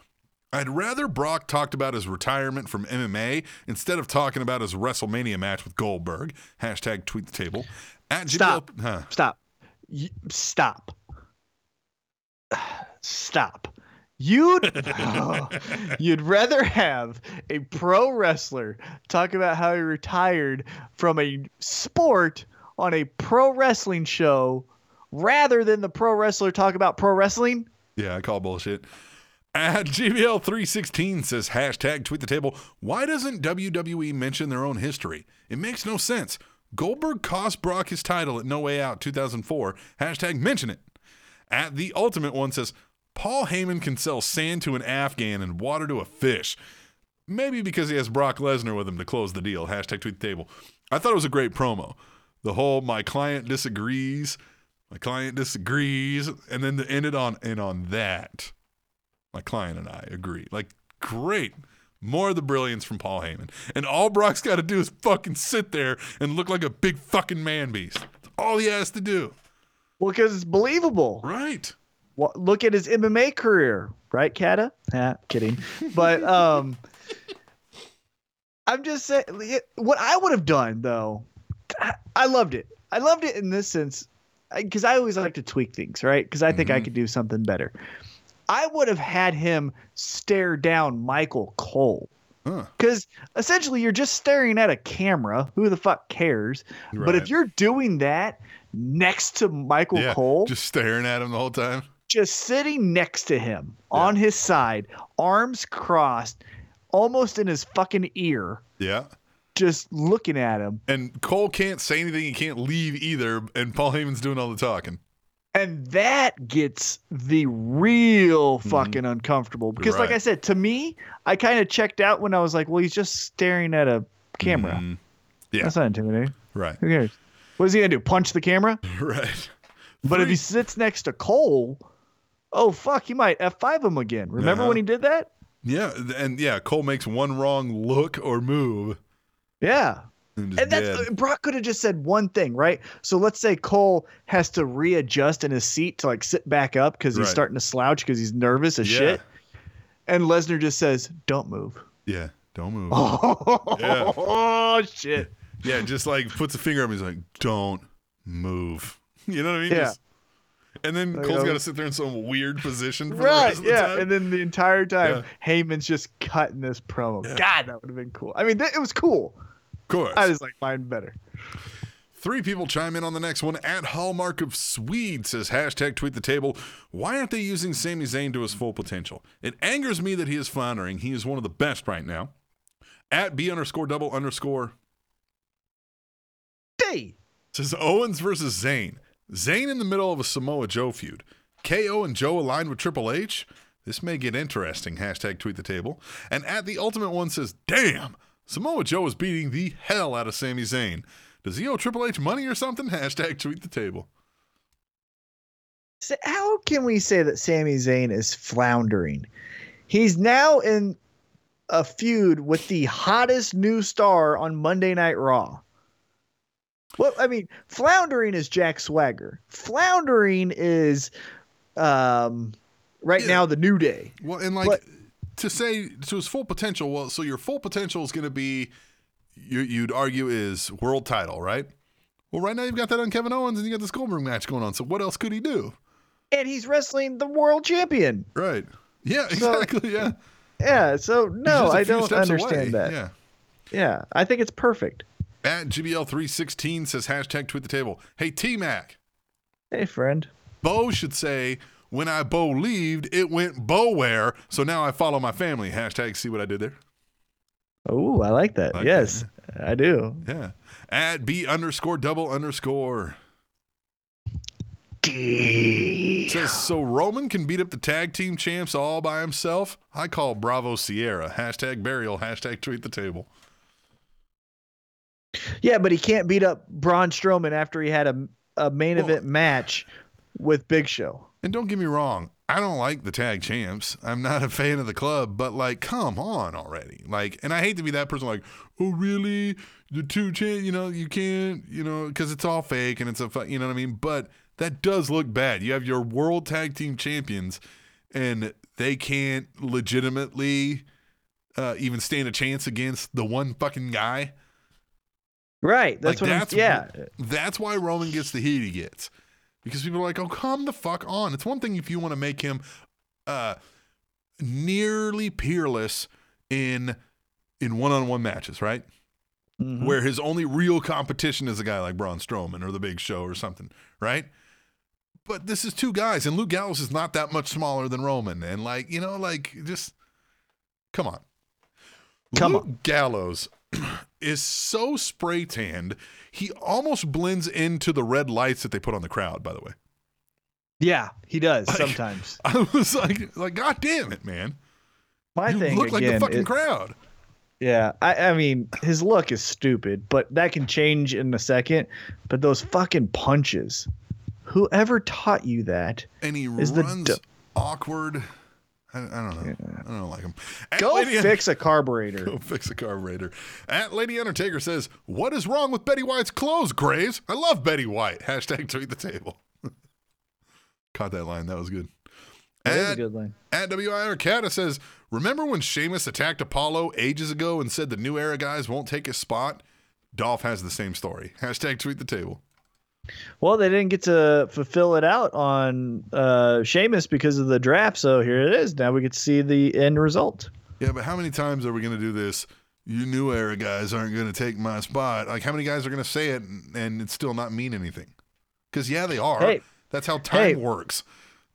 C: I'd rather Brock talked about his retirement from MMA instead of talking about his WrestleMania match with Goldberg. Hashtag tweet the table. At
D: Stop.
C: Huh.
D: Stop. Y- stop. Stop. You'd oh, you'd rather have a pro wrestler talk about how he retired from a sport on a pro wrestling show rather than the pro wrestler talk about pro wrestling?
C: Yeah, I call bullshit. At GBL316 says hashtag tweet the table. Why doesn't WWE mention their own history? It makes no sense. Goldberg cost Brock his title at No Way Out 2004. Hashtag mention it. At the ultimate one says Paul Heyman can sell sand to an Afghan and water to a fish. Maybe because he has Brock Lesnar with him to close the deal. Hashtag tweet the table. I thought it was a great promo. The whole my client disagrees, my client disagrees, and then to end it on and on that. My client and I agree. Like, great. More of the brilliance from Paul Heyman. And all Brock's got to do is fucking sit there and look like a big fucking man beast. That's all he has to do.
D: Well, because it's believable.
C: Right.
D: Well, look at his MMA career, right, Kata? Ah, kidding. But um, I'm just saying, what I would have done though, I, I loved it. I loved it in this sense because I always like to tweak things, right? Because I think I could do something better. I would have had him stare down Michael Cole.
C: Huh.
D: Because essentially, you're just staring at a camera. Who the fuck cares? But if you're doing that next to Michael
C: Yeah.
D: Cole,
C: Just staring at him the whole time.
D: Just sitting next to him on his side, arms crossed, almost in his fucking ear,
C: Yeah.
D: just looking at him.
C: And Cole can't say anything. He can't leave either. And Paul Heyman's doing all the talking.
D: And that gets the real fucking uncomfortable. Because, like
C: Mm-hmm.
D: I said, to me, I kind of checked out when I was like, well, he's just staring at a camera.
C: Mhm. Yeah.
D: That's not intimidating.
C: Right.
D: Who cares? What is he going to do? Punch the camera?
C: Right.
D: But if he sits next to Cole, oh, fuck, he might F5 him again. Remember
C: Uh-huh.
D: when he did that?
C: Yeah. And yeah, Cole makes one wrong look or move.
D: Yeah.
C: And,
D: And that's
C: dead.
D: Brock could have just said one thing, right? So let's say Cole has to readjust in his seat to like sit back up because he's
C: Right.
D: starting to slouch because he's nervous as
C: Yeah.
D: shit. And Lesnar just says, "Don't move."
C: Yeah. Don't move.
D: Oh, shit!
C: Yeah. Just like puts a finger up. He's like, don't move. You know what I mean?
D: Yeah.
C: Just- and then
D: Like,
C: Cole's
D: um,
C: got to sit there in some weird position for the
D: Right?
C: rest of the
D: Yeah.
C: time.
D: And then the entire time,
C: Yeah.
D: Heyman's just cutting this promo.
C: Yeah.
D: God, that would have been cool. I mean, it was cool.
C: of course.
D: I just like mine better.
C: Three people chime in on the next one. At Hallmark of Swede says hashtag tweet the table. Why aren't they using Sami Zayn to his full potential? It angers me that he is floundering. He is one of the best right now. At B underscore double underscore
D: D
C: says Owens versus Zayn. Zayn in the middle of a Samoa Joe feud. KO and Joe aligned with Triple H. This may get interesting. Hashtag tweet the table. And at the ultimate one says, damn, Samoa Joe is beating the hell out of Sami Zayn. Does he owe Triple H money or something? Hashtag tweet the table.
D: So how can we say that Sami Zayn is floundering? He's now in a feud with the hottest new star on Monday Night Raw. Well, I mean, floundering is Jack Swagger. Floundering is um right
C: Yeah.
D: now the New Day.
C: Well, and like
D: But-
C: to say to his full potential. Well, so your full potential is going to be, you, you'd argue, is world title, right? Well, right now you've got that on Kevin Owens, and you got this Goldberg match going on. So what else could he do?
D: And he's wrestling the world champion.
C: Right? Yeah,
D: So-
C: exactly. yeah.
D: Yeah, so no, I don't understand
C: away.
D: that.
C: Yeah.
D: yeah, I think it's perfect.
C: At GBL316 says hashtag tweet the table. Hey, T Mac,
D: Hey, friend.
C: Bo should say, when I Bo leaved, it went Bowhere. So now I follow my family. Hashtag see what I did there?
D: Oh, I like that.
C: Like
D: yes, I do.
C: Yeah. At B underscore double underscore. Says, so Roman can beat up the tag team champs all by himself? I call Bravo Sierra. Hashtag burial. Hashtag tweet the table.
D: Yeah, but he can't beat up Braun Strowman after he had a, a main
C: Well-
D: event match with Big Show.
C: And don't get me wrong, I don't like the tag champs. I'm not a fan of the club, but like, come on already. Like, and I hate to be that person like, oh, really? The two champ, you know, you can't, you know, because it's all fake and it's a, you know what I mean? But that does look bad. You have your world tag team champions and they can't legitimately uh, even stand a chance against the one fucking guy.
D: Right. That's
C: Like,
D: what
C: that's
D: I'm. Yeah.
C: That's why Roman gets the heat he gets. Because people are like, oh, come the fuck on. It's one thing if you want to make him uh, nearly peerless in in one on one matches, right?
D: Mhm.
C: Where his only real competition is a guy like Braun Strowman or the Big Show or something, right? But this is two guys, and Luke Gallows is not that much smaller than Roman, and like you know, like just come on,
D: Come
C: Luke
D: on.
C: Gallows is so spray tanned, he almost blends into the red lights that they put on the crowd. By the way,
D: Yeah, he does
C: Like-
D: sometimes.
C: I was like, like God damn it, man!
D: My
C: you
D: thing
C: look like
D: again.
C: the fucking
D: is-
C: crowd.
D: yeah, I, I mean, his look is stupid, but that can change in a second. But those fucking punches. Whoever taught you that?
C: and he
D: is the
C: runs
D: d-
C: awkward. I, I don't know. I don't like him. At
D: Go
C: Lady-
D: fix a carburetor.
C: Go fix a carburetor. At Lady Undertaker says, "What is wrong with Betty White's clothes, Graves? I love Betty White." Hashtag tweet the table. Caught that line. That was good.
D: That is a
C: At,
D: good line.
C: at WI Arcata says, "Remember when Sheamus attacked Apollo ages ago and said the new era guys won't take his spot?" Dolph has the same story. Hashtag tweet the table.
D: Well, they didn't get to fulfill it out on uh, Sheamus because of the draft, so here it is. Now we get to see the end result.
C: Yeah, but how many times are we going to do this? You new era guys aren't going to take my spot. Like, how many guys are going to say it and, and it still not mean anything? Because, yeah, they are.
D: Hey.
C: That's how time
D: Hey.
C: works.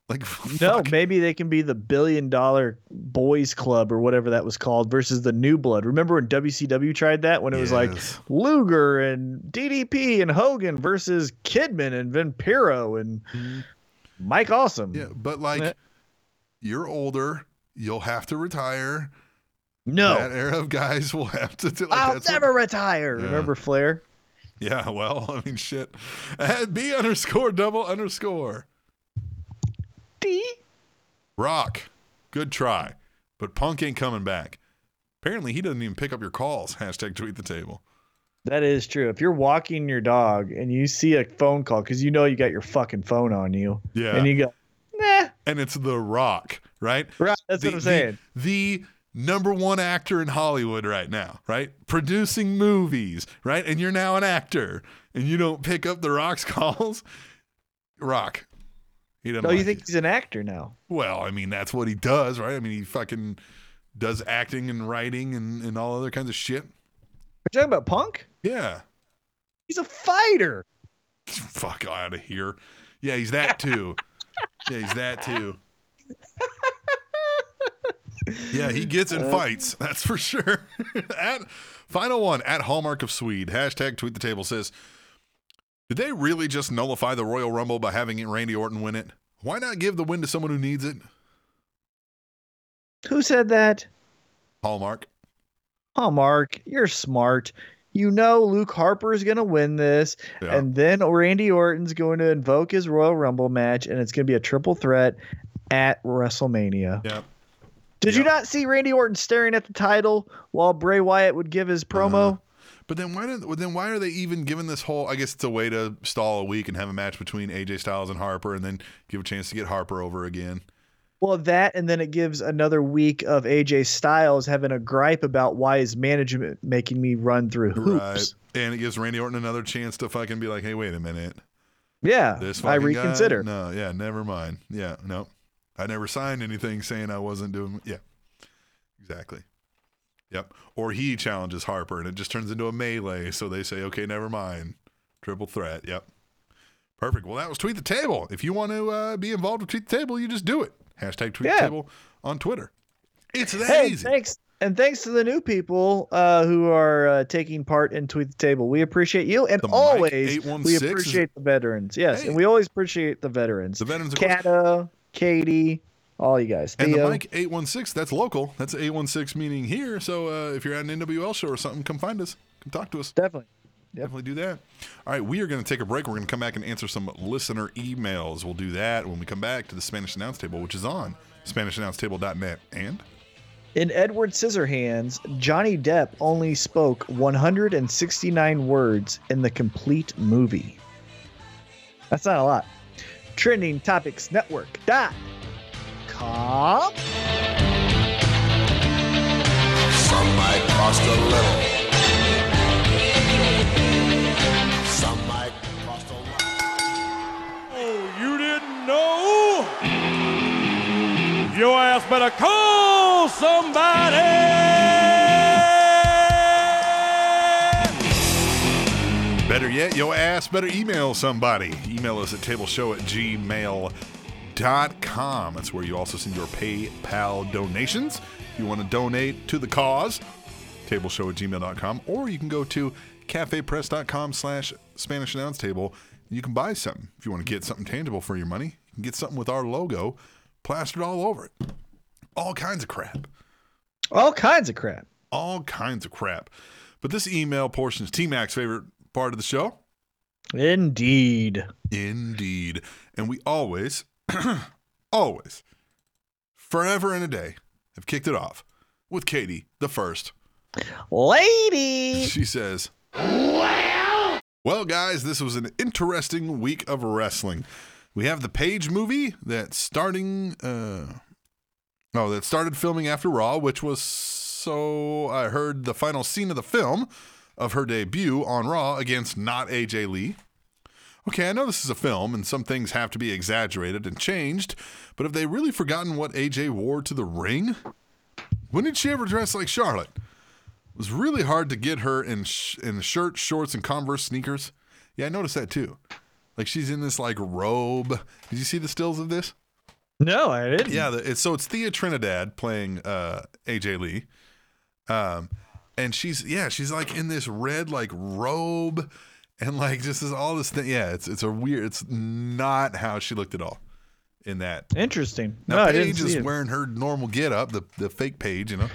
C: Like
D: No,
C: fuck.
D: maybe they can be the billion dollar boys club or whatever that was called versus the new blood. Remember when WCW tried that when it was like Luger and DDP and Hogan versus Kidman and Vampiro and Mike Awesome.
C: Yeah, but like
D: Yeah.
C: you're older, you'll have to retire.
D: no,
C: That era of guys will have to do like
D: I'll
C: that's what-
D: never retire.
C: Yeah.
D: Remember Flair?
C: Yeah, well, I mean shit. At B underscore double underscore.
D: D.
C: Rock. Good try. But Punk ain't coming back. Apparently he doesn't even pick up your calls. Hashtag tweet the table.
D: That is true. If you're walking your dog and you see a phone call because you know you got your fucking phone on you,
C: Yeah.
D: and you go, nah,
C: And it's The Rock, right?
D: right? That's
C: the,
D: what I'm saying.
C: The, the number one actor in Hollywood right now, right? Producing movies, right? And you're now an actor and you don't pick up the Rock's calls. Rock. He doesn't
D: Oh, you think
C: it.
D: he's an actor now?
C: Well, I mean, that's what he does, right? I mean, he fucking does acting and writing and, and all other kinds of shit.
D: Are you talking about Punk.
C: Yeah.
D: He's a fighter.
C: Fuck out of here. Yeah, he's that too. yeah, he's that too. Yeah, he gets in uh, fights. That's for sure. at final one at Hallmark of Swede. Hashtag tweet the table says, did they really just nullify the Royal Rumble by having Randy Orton win it? Why not give the win to someone who needs it?
D: Who said that?
C: Hallmark.
D: Oh, Mark, you're smart. You know Luke Harper is going to win this,
C: Yeah.
D: and then Randy Orton's going to invoke his Royal Rumble match, and it's going to be a triple threat at WrestleMania.
C: yeah.
D: Did you not see Randy Orton staring at the title while Bray Wyatt would give his promo?
C: Uh-huh. But then why did, then why are they even giving this whole? I guess it's a way to stall a week and have a match between AJ Styles and Harper, and then give a chance to get Harper over again.
D: Well, that, and then it gives another week of AJ Styles having a gripe about why is management making me run through hoops.
C: Right. And it gives Randy Orton another chance to fucking be like, hey, wait a minute.
D: Yeah,
C: This
D: I
C: fucking guy-
D: reconsider.
C: no, yeah, never mind. Yeah, no. I never signed anything saying I wasn't doing yeah. Exactly. Yep. Or he challenges Harper and it just turns into a melee, so they say, okay, never mind. Triple threat. Yep. Perfect. Well, that was Tweet the Table. If you want to uh, be involved with Tweet the Table, you just do it. Hashtag Tweet the Table on Twitter. It's that
D: Hey,
C: easy.
D: thanks. And thanks to the new people uh, who are uh, taking part in Tweet the Table. We appreciate you. And
C: The
D: always, we
C: 816 is-
D: appreciate the veterans. Yes.
C: Hey.
D: And we always appreciate the veterans.
C: The veterans, of.
D: Kata, Katie, all you guys.
C: And the
D: Theo.
C: Mike 816, that's local. That's 816 meaning here. So uh, if you're at an NWL show or something, come find us. Come talk to us.
D: Definitely.
C: Definitely do that. All right, we are going to take a break. We're going to come back and answer some listener emails. We'll do that when we come back to the Spanish Announce Table, which is on SpanishAnnounceTable.net. And
D: In Edward Scissorhands, Johnny Depp only spoke 169 words in the complete movie. That's not a lot. Trending Topics Network. Dot com.
E: Some might cost a little. Some might cost a lot.
B: Oh, you didn't know? Your ass better call somebody.
C: better yet, yo ass better email somebody. Email us at tableshow at gmail.com. That's where you also send your PayPal donations. If you want to donate to the cause, tableshow at gmail.com, or you can go to cafepress.com slash Spanish Announce Table. You can buy something. If you want to get something tangible for your money, you can get something with our logo plastered all over it. All kinds of crap.
D: All kinds of crap.
C: All kinds of crap. But this email portion is T Mac's favorite part of the show.
D: Indeed.
C: Indeed. And we always, always, forever and a day, have kicked it off with Katie, the first.
D: Lady.
C: She says, Well, well guys, this was an interesting week of wrestling. We have the Paige movie that's starting, uh, oh, that started filming after Raw, which was so I heard the final scene of the film of her debut on Raw against not AJ Lee. Okay, I know this is a film and some things have to be exaggerated and changed, but have they really forgotten what AJ wore to the ring? When did she ever dress like Charlotte? It was really hard to get her in sh- in shirt, shorts, and Converse sneakers. Yeah, I noticed that too. Like she's in this like robe. Did you see the stills of this?
D: No, I didn't.
C: Yeah, the, it's so it's Thea Trinidad playing uh, AJ Lee, um, and she's yeah she's like in this red like robe, and like just is all this thing. Yeah, it's it's a weird. It's not how she looked at all in that.
D: Interesting.
C: Now
D: no,
C: Paige is wearing her normal get up, the the fake Paige, you know.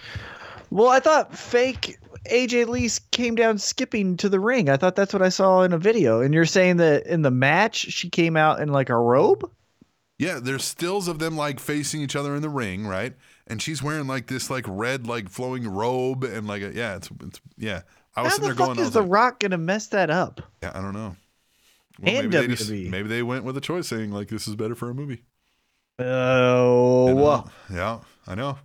D: Well, I thought fake AJ Lee came down skipping to the ring. I thought that's what I saw in a video. And you're saying that in the match she came out in like a robe?
C: Yeah, there's stills of them like facing each other in the ring, right? And she's wearing like this like red like flowing robe and like a, yeah, it's it's yeah. I was
D: How the
C: there
D: fuck
C: going,
D: is The
C: like,
D: Rock gonna mess that up?
C: yeah, I don't know.
D: And
C: maybe they, just, maybe they went with a choice saying like this is better for a movie.
D: Oh,
C: You know? Yeah, I know.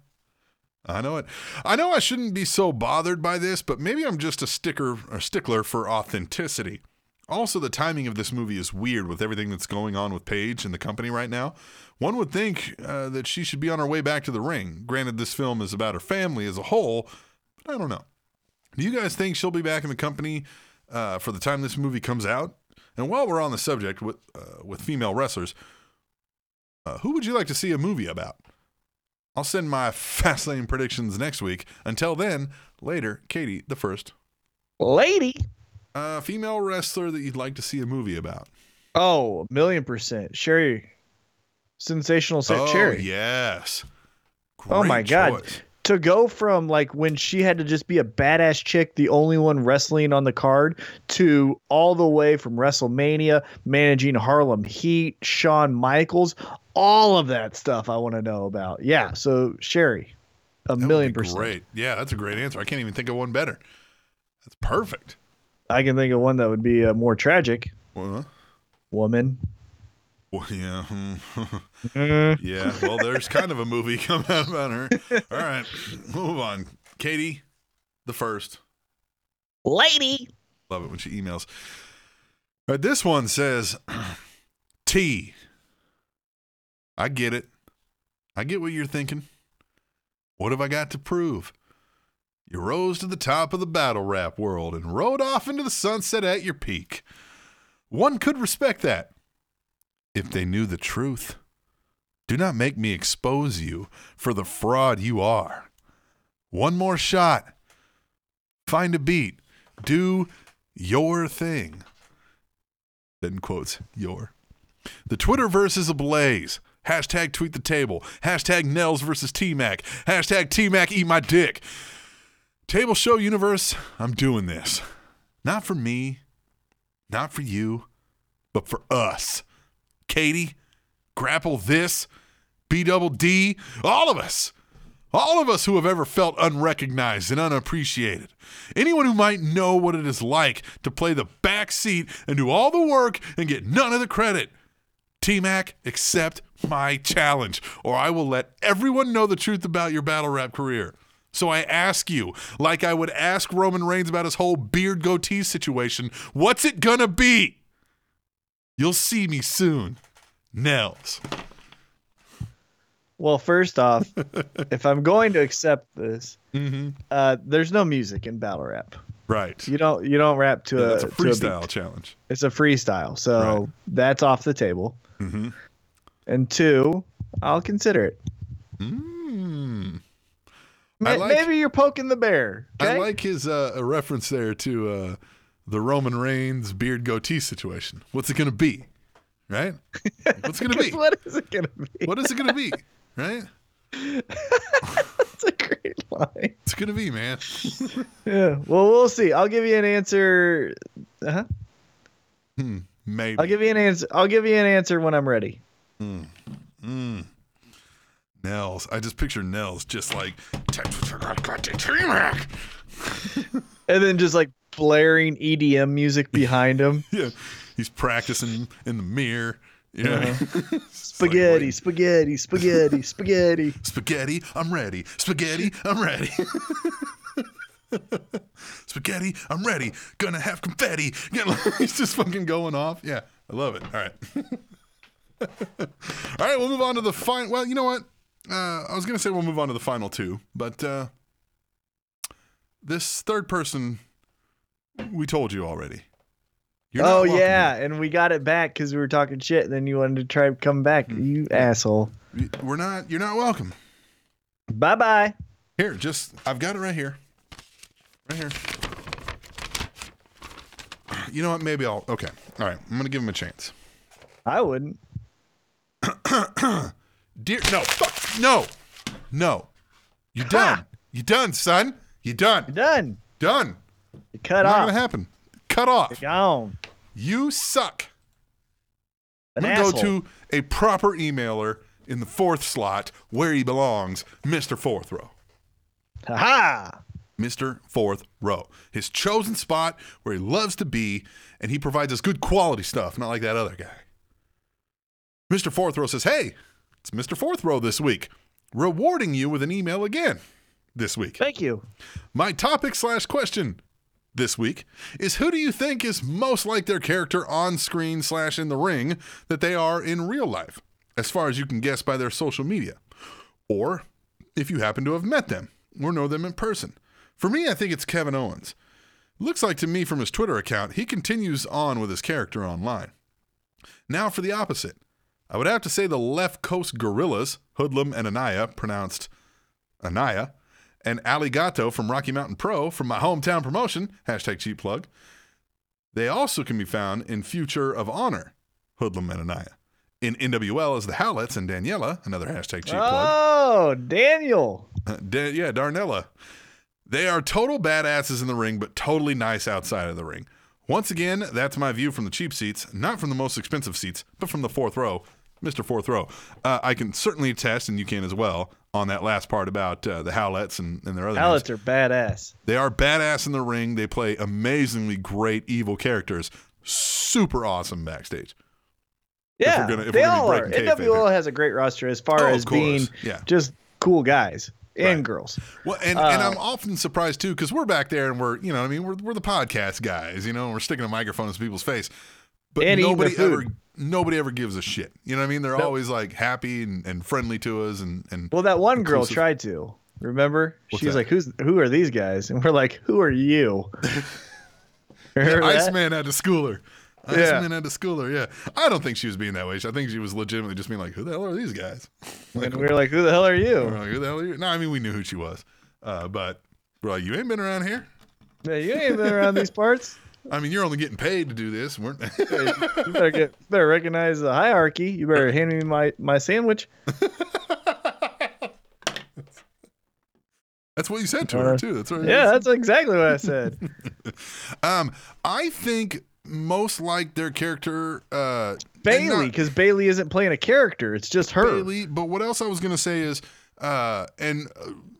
C: I know it. I know I shouldn't be so bothered by this, but maybe I'm just a sticker a stickler for authenticity. Also, the timing of this movie is weird with everything that's going on with Paige and the company right now. One would think uh, that she should be on her way back to the ring. Granted, this film is about her family as a whole, but I don't know. Do you guys think she'll be back in the company uh, for the time this movie comes out? And while we're on the subject with uh, with female wrestlers, uh, who would you like to see a movie about? I'll send my Fastlane predictions next week. Until then, later, Katie, the first
D: lady.
C: uh, female wrestler that you'd like to see a movie about.
D: Oh, a million percent. Sherri. Sensational set
C: oh,
D: Cherry.
C: yes.
D: Oh my
C: Great
D: god. To go from like when she had to just be a badass chick, the only one wrestling on the card, to all the way from WrestleMania, managing Harlem Heat, Shawn Michaels, all of that stuff I want to know about. Yeah, so Sherri, a
C: That
D: million percent.
C: Great. Yeah, that's a great answer. I can't even think of one better. That's perfect.
D: I can think of one that would be uh, more tragic.
C: Well,
D: Woman.
C: Well, yeah. hmm.
D: Mm.
C: yeah. Well, there's kind of a movie coming out about her. All right. Move on. Katie, the first.
D: Lady.
C: Love it when she emails. All right, this one says T. I get it. I get what you're thinking. What have I got to prove? You rose to the top of the battle rap world and rode off into the sunset at your peak. One could respect that if they knew the truth. Do not make me expose you for the fraud you are. One more shot. Find a beat. Do your thing. Then quotes your. The Twitterverse is ablaze. Hashtag tweet the table. Hashtag Nels versus T Mac. Hashtag T Mac eat my dick. Table show universe, I'm doing this. Not for me, not for you, but for us. Katie, grapple this, B double D, all of us. All of us who have ever felt unrecognized and unappreciated. Anyone who might know what it is like to play the back seat and do all the work and get none of the credit. T Mac, accept my challenge, or I will let everyone know the truth about your battle rap career. So I ask you, like I would ask Roman Reigns about his whole beard goatee situation, what's it gonna be? You'll see me soon. Nels.
D: Well, first off, if I'm going to accept this,
C: Mm-hmm.
D: uh, there's no music in battle rap.
C: Right.
D: You don't you don't rap to
C: Yeah,
D: a
C: that's a
D: to beat.
C: freestyle challenge.
D: It's a freestyle, so
C: Right.
D: that's off the table.
C: Mm-hmm.
D: And two, I'll consider it.
C: Mm.
D: Ma-
C: like-
D: maybe you're poking the bear. Okay?
C: I like his uh, reference there to uh, the Roman Reigns beard goatee situation. What's it going to be? Right? What's it going to be?
D: what is it gonna be?
C: What is it going to be? Right?
D: That's a great line.
C: It's going to be, man.
D: Yeah. Well, we'll see. I'll give you an answer. Uh-huh.
C: Hmm, maybe.
D: I'll give you an answer. I'll give you an answer when I'm ready.
C: Mm. Nels. I just picture Nels just like
D: And then just like blaring EDM music behind him.
C: Yeah. He's practicing in the mirror. Yeah. like,
D: Spaghetti, spaghetti, spaghetti, spaghetti.
C: Spaghetti, I'm ready. Spaghetti, I'm ready. Spaghetti, I'm ready. Gonna have confetti. He's just fucking going off. Yeah, I love it. All right. All right, we'll move on to the final. Well, you know what? Uh, I was gonna say we'll move on to the final two, but uh, this third person, we told you already. You're
D: oh yeah, and we got it back because we were talking shit. And then you wanted to try to come back.
C: Hmm.
D: You asshole.
C: We're not. You're not welcome.
D: Bye bye.
C: Here, just I've got it right here. Right here. You know what? Maybe I'll. Okay. All right. I'm gonna give him a chance.
D: I wouldn't.
C: Dear, no, fuck, no, no. You're done. You're done, son. You done.
D: You're
C: done.
D: done. You cut
C: Not
D: off.
C: gonna happen. Cut off.
D: You're gone.
C: You suck.
D: An
C: I'm gonna
D: asshole.
C: go to a proper emailer in the fourth slot where he belongs, Mr. Fourth Row.
D: Ha ha.
C: Mr. Fourth Row. His chosen spot where he loves to be, and he provides us good quality stuff, not like that other guy. Mr. Fourth Row says, Hey, it's Mr. Fourth Row this week, rewarding you with an email again this week.
D: Thank you.
C: My topic slash question this week is who do you think is most like their character on screen slash in the ring that they are in real life, as far as you can guess by their social media? Or if you happen to have met them or know them in person. For me, I think it's Kevin Owens. Looks like to me from his Twitter account, he continues on with his character online. Now for the opposite. I would have to say the left coast gorillas, Hoodlum and Anaya, pronounced Anaya, and Aligato from Rocky Mountain Pro from my hometown promotion, hashtag cheap plug. They also can be found in Future of Honor, Hoodlum and Anaya. In NWL as the Howlets and Daniela, another hashtag cheap plug.
D: Oh, Daniel.
C: Uh, da- yeah, Darnella. They are total badasses in the ring, but totally nice outside of the ring. Once again, that's my view from the cheap seats, not from the most expensive seats, but from the fourth row, Mr. Fourth Row. Uh, I can certainly attest, and you can as well, on that last part about uh, the Howlets and, and their other names.
D: Pallets are badass.
C: They are badass in the ring. They play amazingly great evil characters. Super awesome backstage.
D: Yeah,
C: we're gonna- if
D: they
C: we're
D: all are. NWO has a great roster as far
C: Oh,
D: as being
C: Yeah.
D: just cool guys and
C: Right.
D: girls.
C: Well, and, and
D: Uh,
C: I'm often surprised too because we're back there and we're, you know, I mean, we're, we're the podcast guys, you know, and we're sticking a microphone in people's face, but nobody ever. Nobody ever gives a shit. You know what I mean? They're
D: Nope.
C: always like happy and, and friendly to us, and and
D: Well, that one girl tried to. Remember?
C: What's
D: She's
C: that?
D: like, "Who's who are these guys?" And we're like, "Who are you?" Remember that?
C: Iceman had to school her.
D: Yeah.
C: Iceman had to school her. Yeah, I don't think she was being that way. I think she was legitimately just being like, "Who the hell are these guys?"
D: and we were like, "Who the hell are
C: We're
D: you?"
C: like, "Who the hell are you?" No, I mean we knew who she was, uh, but we're like, "You ain't been around here."
D: Yeah, you ain't been around these parts.
C: I mean, you're only getting paid to do this. Weren't
D: You better get better recognize the hierarchy. You better hand me my my sandwich.
C: That's what you said to her too. That's right.
D: Uh, Yeah, that's exactly what I said.
C: Um, I think most like their character uh Bayley,
D: because Bayley isn't playing a character; it's just her.
C: Bayley. But what else I was gonna say is uh and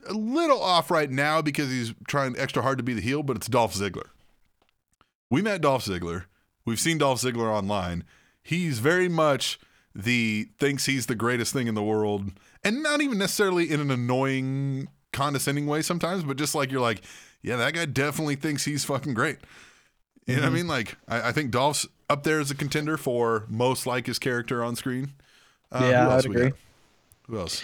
C: a little off right now because he's trying extra hard to be the heel, but it's Dolph Ziggler. We met Dolph Ziggler. We've seen Dolph Ziggler online. He's very much the thinks he's the greatest thing in the world, and not even necessarily in an annoying, condescending way sometimes, but just like you're like, yeah, that guy definitely thinks he's fucking great. You know what I mean? Like, I, I think Dolph's up there as a contender for most like his character on screen. Uh,
D: Yeah,
C: who else
D: I'd agree.
C: got? Who else?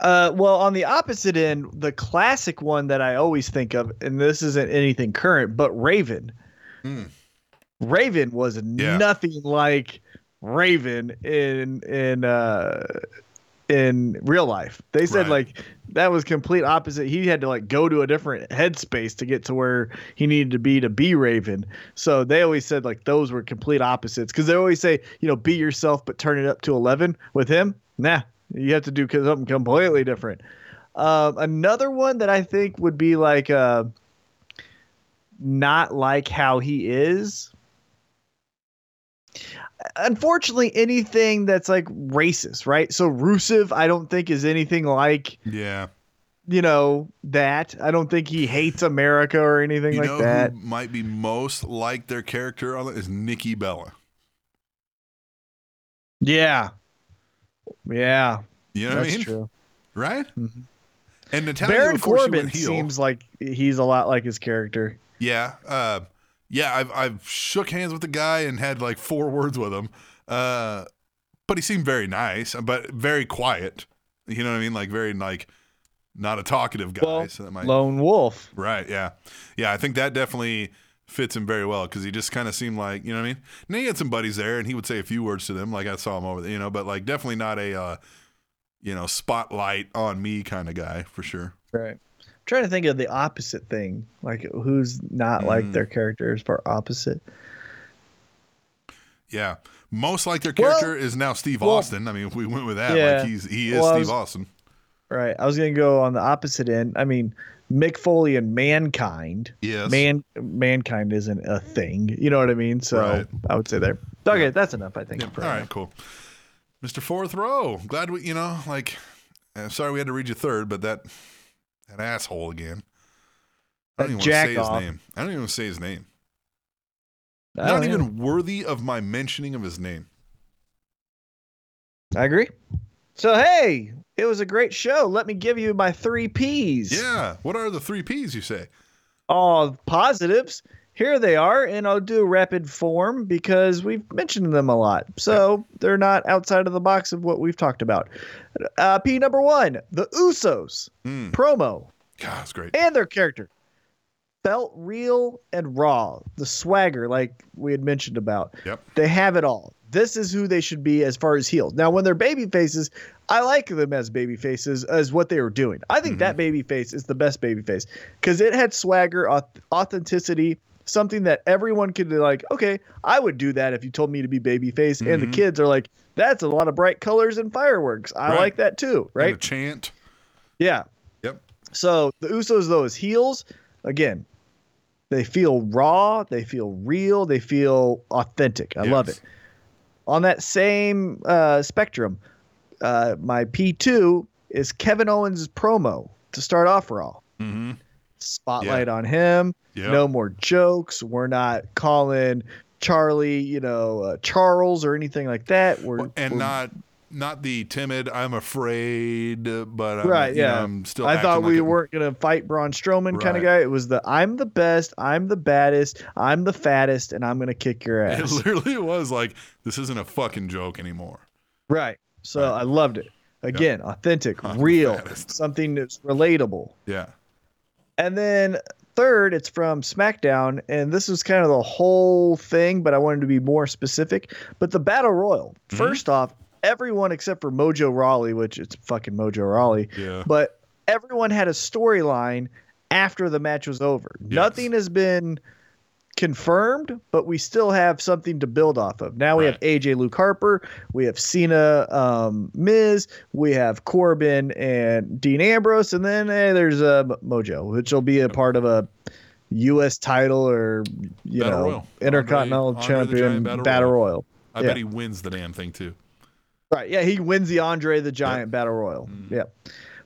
D: Uh, well, on the opposite end, the classic one that I always think of, and this isn't anything current, but Raven.
C: Hmm.
D: Raven was
C: Yeah.
D: nothing like Raven in in uh in real life. They said
C: Right.
D: like that was complete opposite. He had to like go to a different headspace to get to where he needed to be to be Raven. So they always said like those were complete opposites because they always say you know be yourself but turn it up to eleven. With him, nah, you have to do something completely different. Um, another one that I think would be like uh, not like how he is. Unfortunately, anything that's like racist, right? So Rusev, I don't think is anything like
C: Yeah.
D: you know that. I don't think he hates America or anything
C: You
D: like
C: know
D: that.
C: might be most like their character on it is Nikki Bella.
D: Yeah, yeah,
C: You know what I
D: that's
C: mean?
D: true.
C: Right?
D: Mhm.
C: And Natalya
D: Baron Corbin seems like he's a lot like his character.
C: Yeah. Uh, yeah, I've I've shook hands with the guy and had like four words with him. Uh, but he seemed very nice, but very quiet. You know what I mean? Like very like not a talkative guy.
D: Well,
C: so that might
D: Lone Wolf.
C: Right. Yeah. Yeah. I think that definitely fits him very well because he just kind of seemed like you know what I mean. And he had some buddies there, and he would say a few words to them, like I saw him over there, you know. But like definitely not a uh, you know spotlight on me kind of guy for sure.
D: Right. I'm trying to think of the opposite thing, like who's not like
C: Mm.
D: their character as far opposite.
C: Yeah, most like their
D: Well-
C: character is now Steve
D: well-
C: Austin. I mean, if we went with that,
D: Yeah.
C: like he's he is
D: Well,
C: Steve
D: was-
C: Austin.
D: Right. I was gonna go on the opposite end. I mean, Mick Foley and Mankind.
C: Yes.
D: Man, mankind isn't a thing. You know what I mean? So
C: Right.
D: I would say there. Okay, that's enough. I think.
C: All
D: for right
C: right, cool. Mr. Fourth Row. Glad we, you know, like, uh, sorry we had to read you third, but that that asshole again. I don't
D: That
C: even want to say his name. I don't even want to say his name. Not even worthy of my mentioning of his name.
D: I agree. So hey, it was a great show. Let me give you my three P's.
C: Yeah. What are the three P's you say?
D: Oh, positives. Here they are, and I'll do rapid form because we've mentioned them a lot. So they're not outside of the box of what we've talked about. Uh, P number one, the Usos
C: Hmm.
D: promo
C: God, it's great.
D: and their character felt real and raw. The swagger, like we had mentioned about,
C: Yep.
D: they have it all. This is who they should be as far as heels. Now, when they're baby faces, I like them as baby faces as what they were doing. I think that baby face is the best baby face because it had swagger, authenticity, something that everyone could be like, okay, I would do that if you told me to be baby face. And the kids are like, that's a lot of bright colors and fireworks. I
C: Right.
D: like that too, right?
C: chant.
D: Yeah.
C: Yep.
D: So the Usos, though, as heels, again, they feel raw, they feel real, they feel authentic. I love it. On that same uh, spectrum, uh, my P2 is Kevin Owens' promo to start off Raw.
C: Mm-hmm.
D: Spotlight on him.
C: Yep.
D: No more jokes. We're not calling Charlie, you know, uh, Charles or anything like that. We're
C: And
D: we're-
C: not not the timid. I'm afraid, but I'm,
D: right,
C: you know,
D: yeah.
C: I'm still.
D: I thought we
C: like
D: weren't gonna fight Braun Strowman kind of guy. It was the I'm the best, I'm the baddest, I'm the fattest, and I'm gonna kick your ass.
C: It literally was like this isn't a fucking joke anymore.
D: right. So
C: Right.
D: I loved it. Again, authentic,
C: I'm
D: real, something that's relatable.
C: Yeah.
D: And then third, it's from SmackDown, and this was kind of the whole thing, but I wanted to be more specific. But the Battle Royal,
C: Mm-hmm.
D: first off, everyone except for Mojo Rawley, which it's fucking Mojo Rawley,
C: Yeah.
D: but everyone had a storyline after the match was over. Nothing has been confirmed, but we still have something to build off of. Now we have AJ Luke Harper, we have Cena, um, Miz, we have Corbin and Dean Ambrose, and then eh, there's uh, Mojo, which will be a part of a U.S. title or you
C: Battle
D: know
C: Royal.
D: Intercontinental
C: Andre- Andre
D: Champion
C: Giant Battle
D: Battle,
C: Royal.
D: Royal.
C: I
D: Yeah.
C: bet he wins the damn thing too.
D: Right. Yeah, he wins the Andre the Giant Battle Royal.
C: Mm-hmm.
D: Yeah.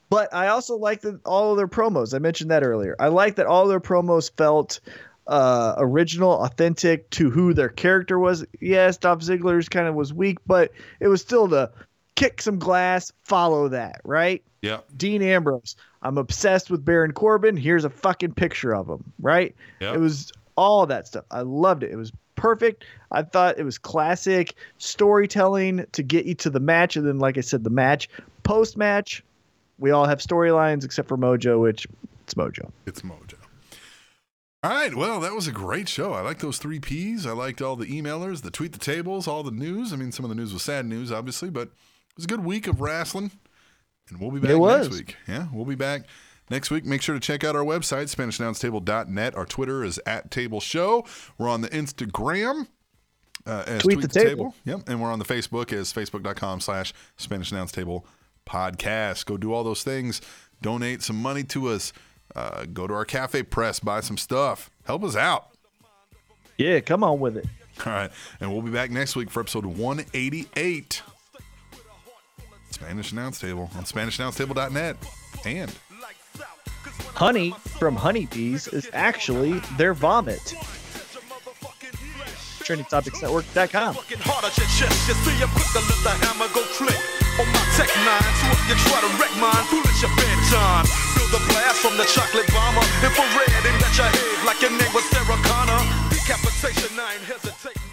D: But I also like that all of their promos. I mentioned that earlier. I like that all their promos felt uh, original, authentic to who their character was. Yes, Dolph Ziggler's kind of was weak, but it was still the kick some glass, follow that, right?
C: Yeah.
D: Dean Ambrose. I'm obsessed with Baron Corbin. Here's a fucking picture of him, right?
C: Yep.
D: It was all that stuff. I loved it. It was perfect. I thought it was classic storytelling to get you to the match. And then, like I said, the match, post match, we all have storylines except for Mojo, which it's Mojo.
C: It's Mojo. All right. Well, that was a great show. I like those three P's. I liked all the emailers, the tweet the tables, all the news. I mean, some of the news was sad news, obviously, but it was a good week of wrestling. And we'll be back next week. Yeah, we'll be back next week. Make sure to check out our website, SpanishAnnounceTable.net. Our Twitter is at Table Show. We're on the Instagram. Uh, as
D: Tweet the Table.
C: Yep. And we're on the Facebook as facebook.com slash Spanish Announce Table podcast. Go do all those things. Donate some money to us. Uh, go to our cafe press, buy some stuff. Help us out.
D: Yeah, come on with it.
C: All right. And we'll be back next week for episode 188. Spanish Announce Table on SpanishAnnounceTable.net. And
D: Honey from honeybees is actually their vomit. TrendingTopicsNetwork.com.
F: Let. On my tech nine, so if you try to wreck mine, foolish your bedtime. Feel the blast from the chocolate bomber. Infrared, aimed at your head like your name was Sarah Connor. Decapitation, I ain't hesitate.